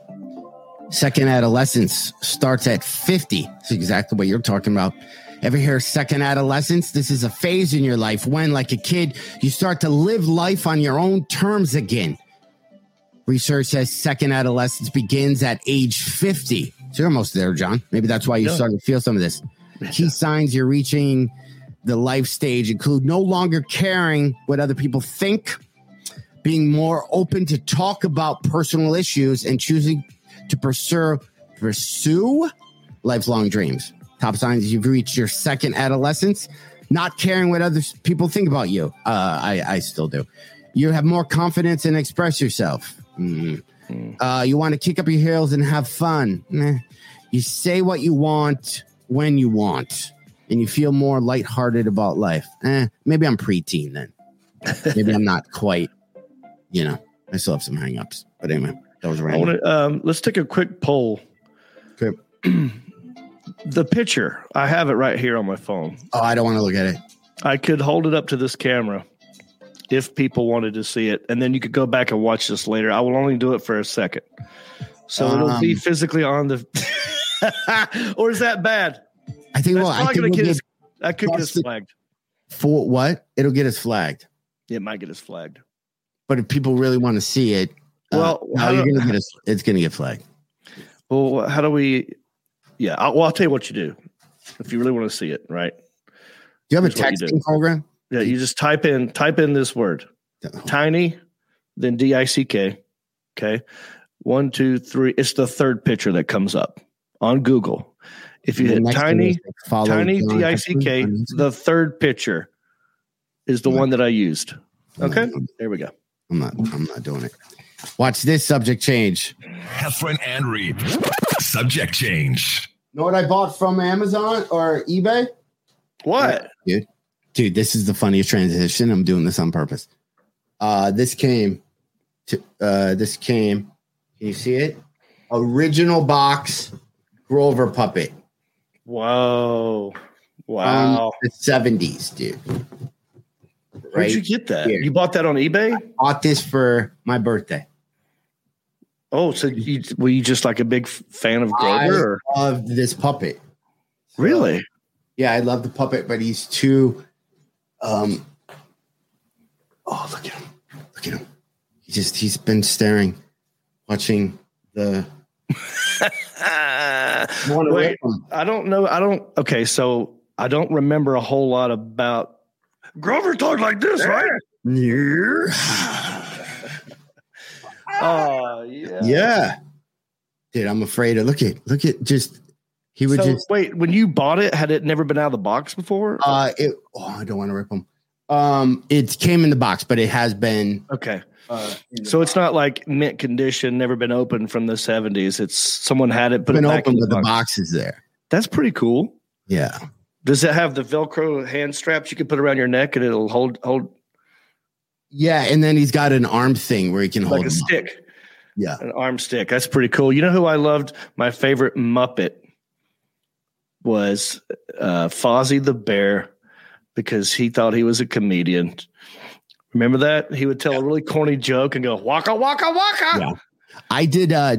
S6: second adolescence starts at 50 it's exactly what you're talking about. Ever hear second adolescence? This is a phase in your life when like a kid you start to live life on your own terms again. Research says second adolescence begins at age 50 so you're almost there john. Maybe that's why you're
S5: Yeah.
S6: starting to feel some of this. Key signs you're reaching the life stage include no longer caring what other people think, being more open to talk about personal issues, and choosing to pursue pursue lifelong dreams. Top signs you've reached your second adolescence, not caring what other people think about you. Uh, I, I still do. You have more confidence and express yourself. Mm. Uh, you want to kick up your heels and have fun. Meh. You say what you want when you want and you feel more lighthearted about life. Eh, maybe I'm preteen then. Maybe I'm not quite, you know, I still have some hangups. But anyway, that was
S5: I
S6: random.
S5: want to um, let's take a quick poll.
S6: Okay.
S5: the picture, I have it right here on my phone.
S6: Oh, I don't want to look at it.
S5: I could hold it up to this camera if people wanted to see it, and then you could go back and watch this later. I will only do it for a second, so it'll be
S6: Um,
S5: physically on the. or is that bad?
S6: I think,
S5: That's
S6: well, I
S5: probably
S6: think
S5: gonna
S6: we'll
S5: get
S6: get
S5: us. I could get us flagged.
S6: for what? It'll get us flagged.
S5: It might get us flagged.
S6: But if people really want to see it, uh,
S5: Well,
S6: no, you're
S5: do-
S6: gonna get us. It's gonna get flagged.
S5: Well, how do we? Yeah, I'll, well, I'll tell you what you do if you really want to see it. Right?
S6: Do you have a
S5: Here's you
S6: texting program?
S5: Yeah, you just type in type in this word tiny, then D I C K. Okay. One, two, three. It's the third picture that comes up on Google. If you hit tiny, tiny D I C K,
S6: Heffron on Instagram.
S5: the third picture is the
S6: Right.
S5: one that I used.
S6: I'm
S5: Okay.
S6: not-
S5: There we go.
S6: I'm not. I'm not doing it. Watch this subject change.
S1: Heffron and Reep. Subject change.
S6: Know what I bought from Amazon or eBay?
S5: What?
S6: dude. Dude, this is the funniest transition. I'm doing this on purpose. Uh, this came to uh, this came. Can you see it? Original box Grover puppet.
S5: Whoa.
S6: from
S5: Wow.
S6: the 70s, dude.
S5: Where'd
S6: Right
S5: you get that?
S6: here.
S5: You bought that on eBay?
S6: Bought this for my birthday.
S5: Oh, so you, were you just like a big fan of Grover?
S6: I love this puppet.
S5: Really?
S6: Yeah, I love the puppet, but he's too. Um. Oh, look at him! Look at him! He just he's been staring, watching the.
S5: Wait. I don't know. I don't. Okay, so I don't remember a whole lot about Grover talked like this, right? Oh, yeah.
S6: Yeah, dude, I'm afraid of. Look at look at just. He would
S5: So
S6: just.
S5: wait, when you bought it, had it never been out of the box before?
S6: Uh, it. Oh, I don't want to rip them. Um, it came in the box, but it has been.
S5: okay.
S6: Uh, the
S5: So it's not like mint condition, never been opened from the 70s. It's someone had it, put
S6: been
S5: it back
S6: open,
S5: in the
S6: but the
S5: box.
S6: box is there.
S5: That's pretty cool.
S6: Yeah.
S5: Does it have the Velcro hand straps you can put around your neck and it'll hold hold
S6: Yeah, and then he's got an arm thing where he can hold
S5: like a
S6: him up.
S5: stick,
S6: Yeah.
S5: an arm stick? That's pretty cool. You know who I loved? My favorite Muppet was uh, Fozzie the Bear because he thought he was a comedian. Remember that? He would tell a really corny joke and go waka waka waka.
S6: Yeah. I did uh,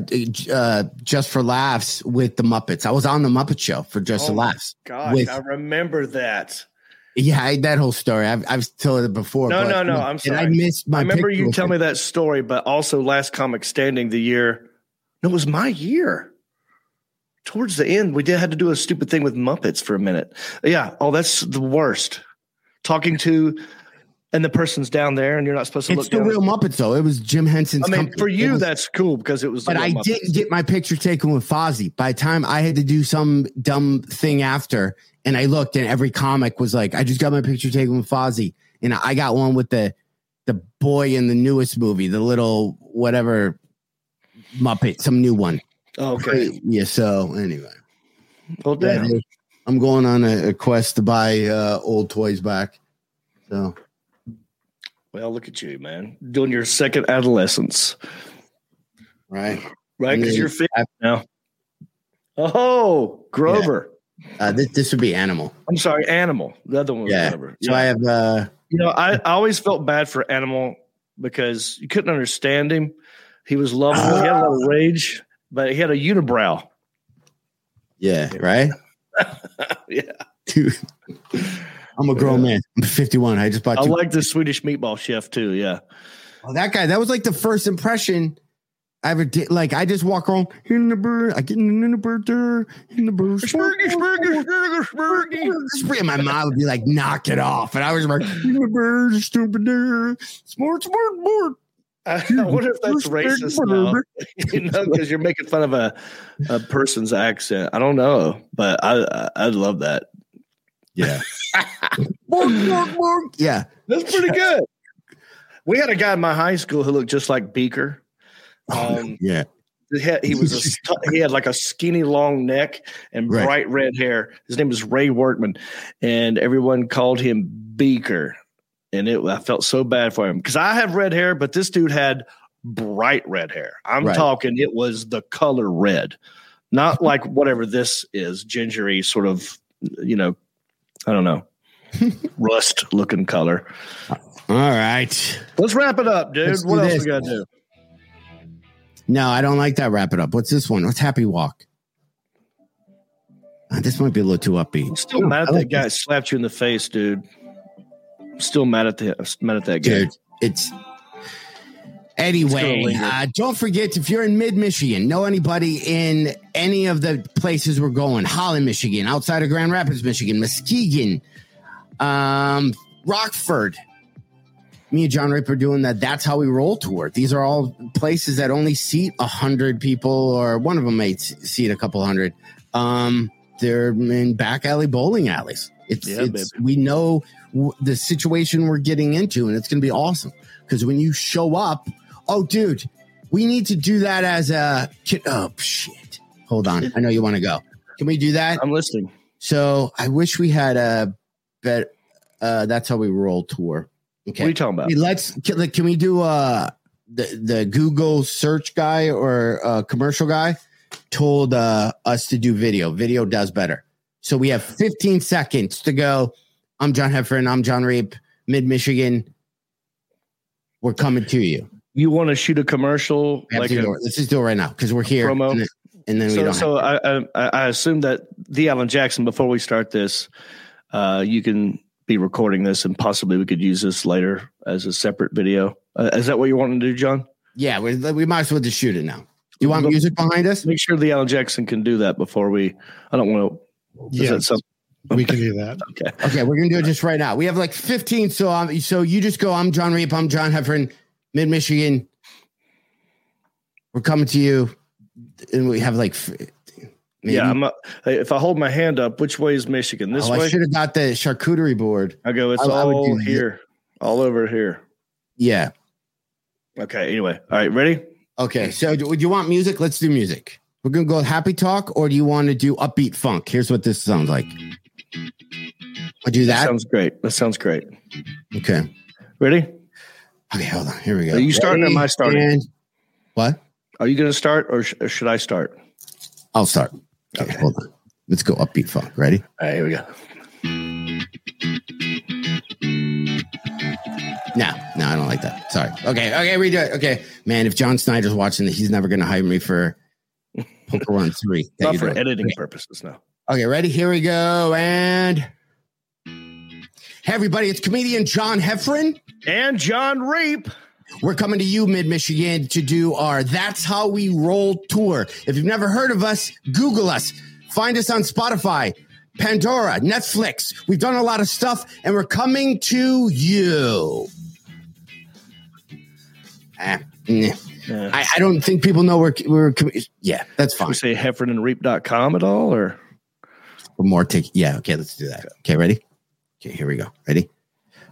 S6: uh, just for laughs with the Muppets. I was on the Muppet Show for just for
S5: Oh,
S6: laughs.
S5: Gosh,
S6: With-
S5: I remember that.
S6: Yeah, I, that whole story. I've I've told it before.
S5: No,
S6: but-
S5: no, no, I'm
S6: And I missed my.
S5: I remember you tell me that story, but also last comic standing the year. No, it was my year. Towards the end, we did had to do a stupid thing with Muppets for a minute. Yeah. Oh, that's the worst. Talking to, and the person's down there, and you're not supposed to
S6: It's
S5: look
S6: It's
S5: the
S6: real Muppets though. It was Jim Henson's.
S5: I mean,
S6: company.
S5: for you,
S6: was-
S5: that's cool because it was. The
S6: But I
S5: Muppets.
S6: didn't get my picture taken with Fozzie. By the time I had to do some dumb thing after, and I looked, and every comic was like, "I just got my picture taken with Fozzie," and I got one with the the boy in the newest movie, the little whatever Muppet, some new one.
S5: Oh, okay.
S6: Yeah. So anyway,
S5: Well, damn.
S6: I'm going on a, a quest to buy uh, old toys back. So
S5: Well, look at you, man, doing your second adolescence,
S6: right,
S5: right? Because you're fit now. Oh, Grover.
S6: uh, this this would be Animal.
S5: I'm sorry, Animal. The other one was
S6: Yeah.
S5: Grover.
S6: So I have uh,
S5: You know, I, I always felt bad for Animal because you couldn't understand him. He was lovable. he had a lot of rage, but he had a unibrow.
S6: yeah, right.
S5: Yeah.
S6: Dude, I'm a grown man. I'm 51. I just bought
S5: I like the Swedish meatball chef too. Yeah.
S6: Oh, that guy. That was like the first impression I ever did. Like I just walk around in the bird. I get in the bird there in the bird.
S5: Spurgy, spurgy, spurgy, spurgy.
S6: My mom would be like, "Knock it off," and I was like, "In the bird, stupid there, smart, smart, smart."
S5: I wonder if that's racist now. you know, because you're making fun of a, a person's accent. I don't know, but I, I I'd love that.
S6: Yeah. Bark, bark, bark. yeah.
S5: That's pretty good. We had a guy in my high school who looked just like Beaker. Um,
S6: Yeah.
S5: he had, he was a he had like a skinny long neck and
S6: Right.
S5: bright red hair. His name was Ray Workman, and everyone called him Beaker. And it I felt so bad for him because I have red hair, but this dude had bright red hair. I'm
S6: Right.
S5: talking it was the color red, not like whatever this is, gingery sort of, you know, I don't know, rust looking color.
S6: All right.
S5: Let's wrap it up, dude.
S6: Let's
S5: what else
S6: this.
S5: we got to do?
S6: No, I don't like that. Wrap it up. What's this one? What's Happy Walk? Uh, this might be a little too upbeat.
S5: I'm still mad
S6: I
S5: at that guy
S6: this.
S5: slapped you in the face, dude. I'm still mad at the mad at that guy.
S6: dude. It's anyway. Uh, don't forget if you're in mid Michigan, know anybody in any of the places we're going: Holland, Michigan, outside of Grand Rapids, Michigan, Muskegon, um, Rockford. Me and John Raper doing that. That's how we roll tour. These are all places that only seat a hundred people, or one of them may seat a couple hundred. Um, they're in back alley bowling alleys. It's,
S5: Yeah,
S6: it's we know w- the situation we're getting into, and it's going to be awesome. Because when you show up, oh, dude, we need to do that as a kid. Oh shit! Hold on, I know you want to go. Can we do that?
S5: I'm listening.
S6: So I wish we had a bet uh that's how we roll tour. Okay.
S5: What are you talking about?
S6: Hey, let's can, like, can we do uh the the Google search guy or uh commercial guy told uh us to do video. Video does better. So we have 15 seconds to go. I'm John Heffron. I'm Jon Reep, Mid Michigan. We're coming to you.
S5: You want to shoot a commercial like a.
S6: Let's just do it right now because we're here.
S5: promo?
S6: And then, and then we
S5: so,
S6: don't.
S5: so
S6: have,
S5: I, I I assume that the Alan Jackson. Before we start this, uh, you can be recording this, and possibly we could use this later as a separate video. Uh, is that what you want to do, John?
S6: yeah, we, we might as well just shoot it now. Do you want
S5: Go-
S6: music behind us?
S5: Make sure the Alan Jackson can do that before we. I don't want to.
S7: Yeah,
S5: Is
S7: we can do that.
S5: okay.
S6: Okay, we're gonna do it just right now. We have like 15. So um, so you just go. I'm Jon Reep. I'm John Heffron, Mid Michigan. We're coming to you, and we have like. maybe-
S5: Yeah, I'm. Hey, if I hold my hand up, which way is Michigan? This
S6: oh, I should have got the charcuterie board.
S5: I go. It's
S6: I- I
S5: all
S6: do-
S5: here, all over here.
S6: Yeah.
S5: Okay. Anyway, all right. Ready?
S6: Okay. So do, do you want music? Let's do music. We're gonna go happy talk, or do you want to do upbeat funk? Here's what this sounds like. I do that.
S5: sounds great. That sounds great.
S6: okay.
S5: Ready?
S6: Okay. Hold on. Here we go.
S5: Are you starting or am I starting?
S6: And- what?
S5: Are you going to start or, sh- or should I start?
S6: I'll start. Okay, Hold on. Let's go upbeat funk. Ready?
S5: All right. Here we go.
S6: No, no, I don't like that. Sorry. Okay, okay, redo it. Okay, man, if John Snyder's watching this, he's never going to hire me for Poker Run 3.
S5: Not for editing
S6: Okay.
S5: purposes. No.
S6: Okay, ready? Here we go. And hey, everybody, it's comedian John Heffron.
S5: And Jon Reep.
S6: We're coming to you, Mid Michigan, to do our That's How We Roll tour. If you've never heard of us, Google us. Find us on Spotify, Pandora, Netflix. We've done a lot of stuff, and we're coming to you. Ah.
S5: Yeah.
S6: I, I don't think people know we're we're yeah, that's
S5: Should
S6: fine.
S5: we say heffronandreep.com at all or?
S6: For more take yeah, okay, let's do that. Okay, ready? Okay, here we go. Ready?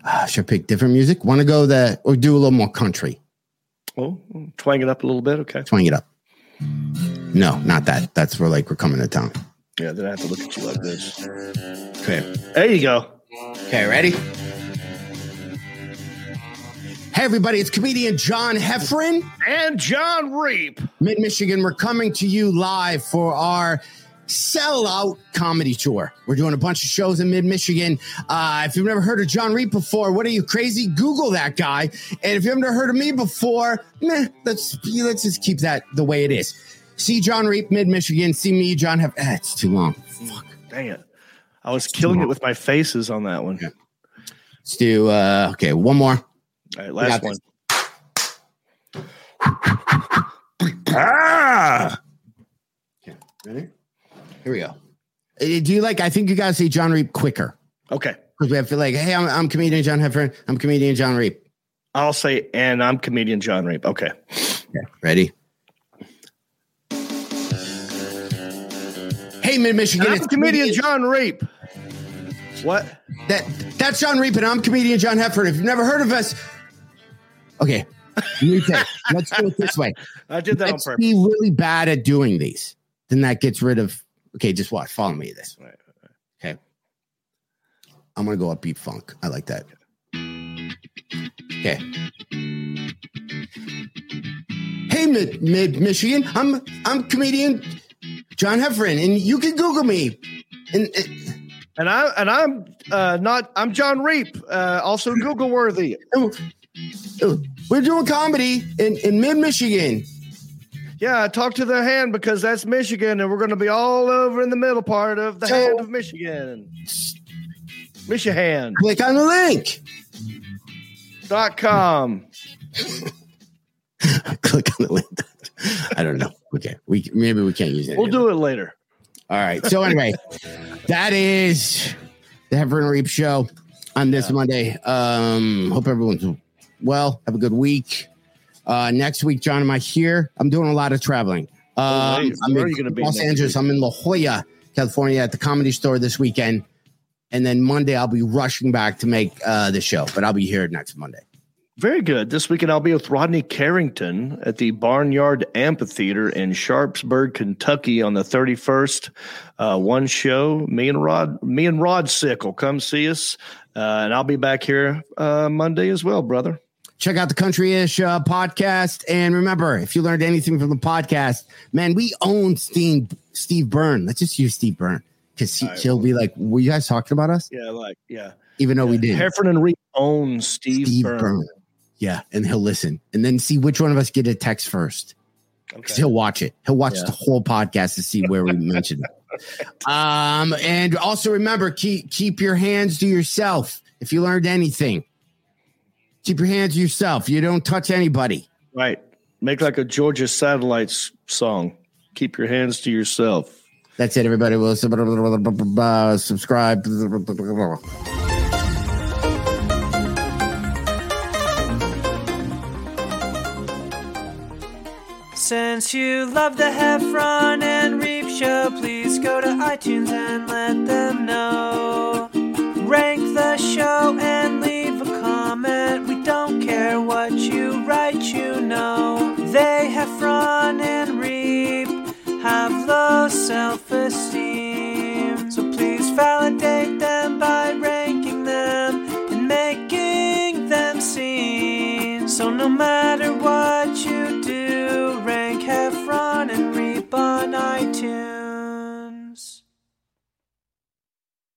S6: Uh, should I pick different music? Want to go the or do a little more country?
S5: Oh, twang it up a little bit. Okay.
S6: Twang it up. No, not that. That's for like we're coming to town.
S5: Yeah. Then I have to look at you like this.
S6: Okay.
S5: There you go.
S6: Okay, ready? Hey everybody, it's comedian John Heffron.
S5: And Jon Reep.
S6: Mid Michigan, we're coming to you live for our sellout comedy tour. We're doing a bunch of shows in Mid Michigan. Uh, if you've never heard of Jon Reep before, what are you crazy? Google that guy. And if you've never heard of me before, meh, let's let's just keep that the way it is. See Jon Reep, Mid Michigan. See me, John Have Ah, it's too long. Fuck.
S5: Dang it. I was killing it with my faces on that one.
S6: Let's do uh, okay. One more.
S5: All right. Last one.
S6: this.
S5: Ah.
S6: Ready? Here we go. Uh, Do you like? I think you gotta say Jon Reep quicker
S5: Okay.
S6: because we have to like, hey, I'm, I'm comedian John Heffron. I'm comedian Jon Reep.
S5: I'll say, and I'm comedian Jon Reep. Okay.
S6: Okay, ready? Hey, Mid Michigan,
S5: I'm
S6: it's
S5: comedian Jon Reep. What?
S6: That that's Jon Reep, and I'm comedian John Heffron. If you've never heard of us, okay, new take. Let's do it this way.
S5: I did that on
S6: Let's
S5: purpose.
S6: be really bad at doing these. Then that gets rid of. Okay, just watch. Follow me. This.
S5: Right,
S6: Okay. I'm gonna go upbeat funk. I like that. Okay. Hey, Mid Mid Michigan. I'm I'm comedian John Heffron, and you can Google me. And uh,
S5: And I and I'm uh, not. I'm Jon Reep. Uh, also Google worthy.
S6: uh, we're doing comedy in in Mid Michigan.
S5: Yeah, talk to the hand because that's Michigan, and we're going to be all over in the middle part of the
S6: So-
S5: hand of Michigan. Michigan.
S6: Click on the link. Dot com. Click on the link. I don't know. Okay, we maybe we can't use it.
S5: We'll do it later.
S6: All right. So anyway, that is the Heffron and Reep show on this Monday. Um, hope everyone's well. Have a good week. Uh, next week, John, am I here? I'm doing a lot of traveling. Um,
S5: Oh, wait.
S6: I'm
S5: Where
S6: in
S5: are you be
S6: Los Angeles.
S5: week?
S6: I'm in La Jolla, California, at the Comedy Store this weekend, and then Monday I'll be rushing back to make uh, the show. But I'll be here next Monday.
S5: Very good. This weekend I'll be with Rodney Carrington at the Barnyard Amphitheater in Sharpsburg, Kentucky on the 31st. Uh, one show. Me and Rod, me and Rod Sickle, come see us. Uh, and I'll be back here uh, Monday as well, brother.
S6: Check out the Country Ish uh, podcast. And remember, if you learned anything from the podcast, man, we own Steve, Steve Byrne. Let's just use Steve Byrne because he,
S5: right.
S6: will be like, were you guys talking about us?
S5: Yeah, like, yeah.
S6: Even though we did.
S5: Heffron and Reep own Steve,
S6: Steve
S5: Byrne.
S6: Byrne. Yeah, and he'll listen and then see which one of us get a text first. Because
S5: Okay.
S6: he'll watch it. He'll watch
S5: Yeah.
S6: the whole podcast to see where we mentioned it. Um, and also remember, keep keep your hands to yourself. If you learned anything, keep your hands to yourself. You don't touch anybody.
S5: Right. Make like a Georgia Satellites song. Keep your hands to yourself.
S6: That's it, everybody. Will subscribe.
S7: Since you love the Heffron and Reep show, please go to iTunes and let them know. Rank the show and care what you write, you know. They Heffron and Reep, have low self esteem. So please validate them by ranking them and making them seen. So no matter what you do, rank have run and Reap on iTunes.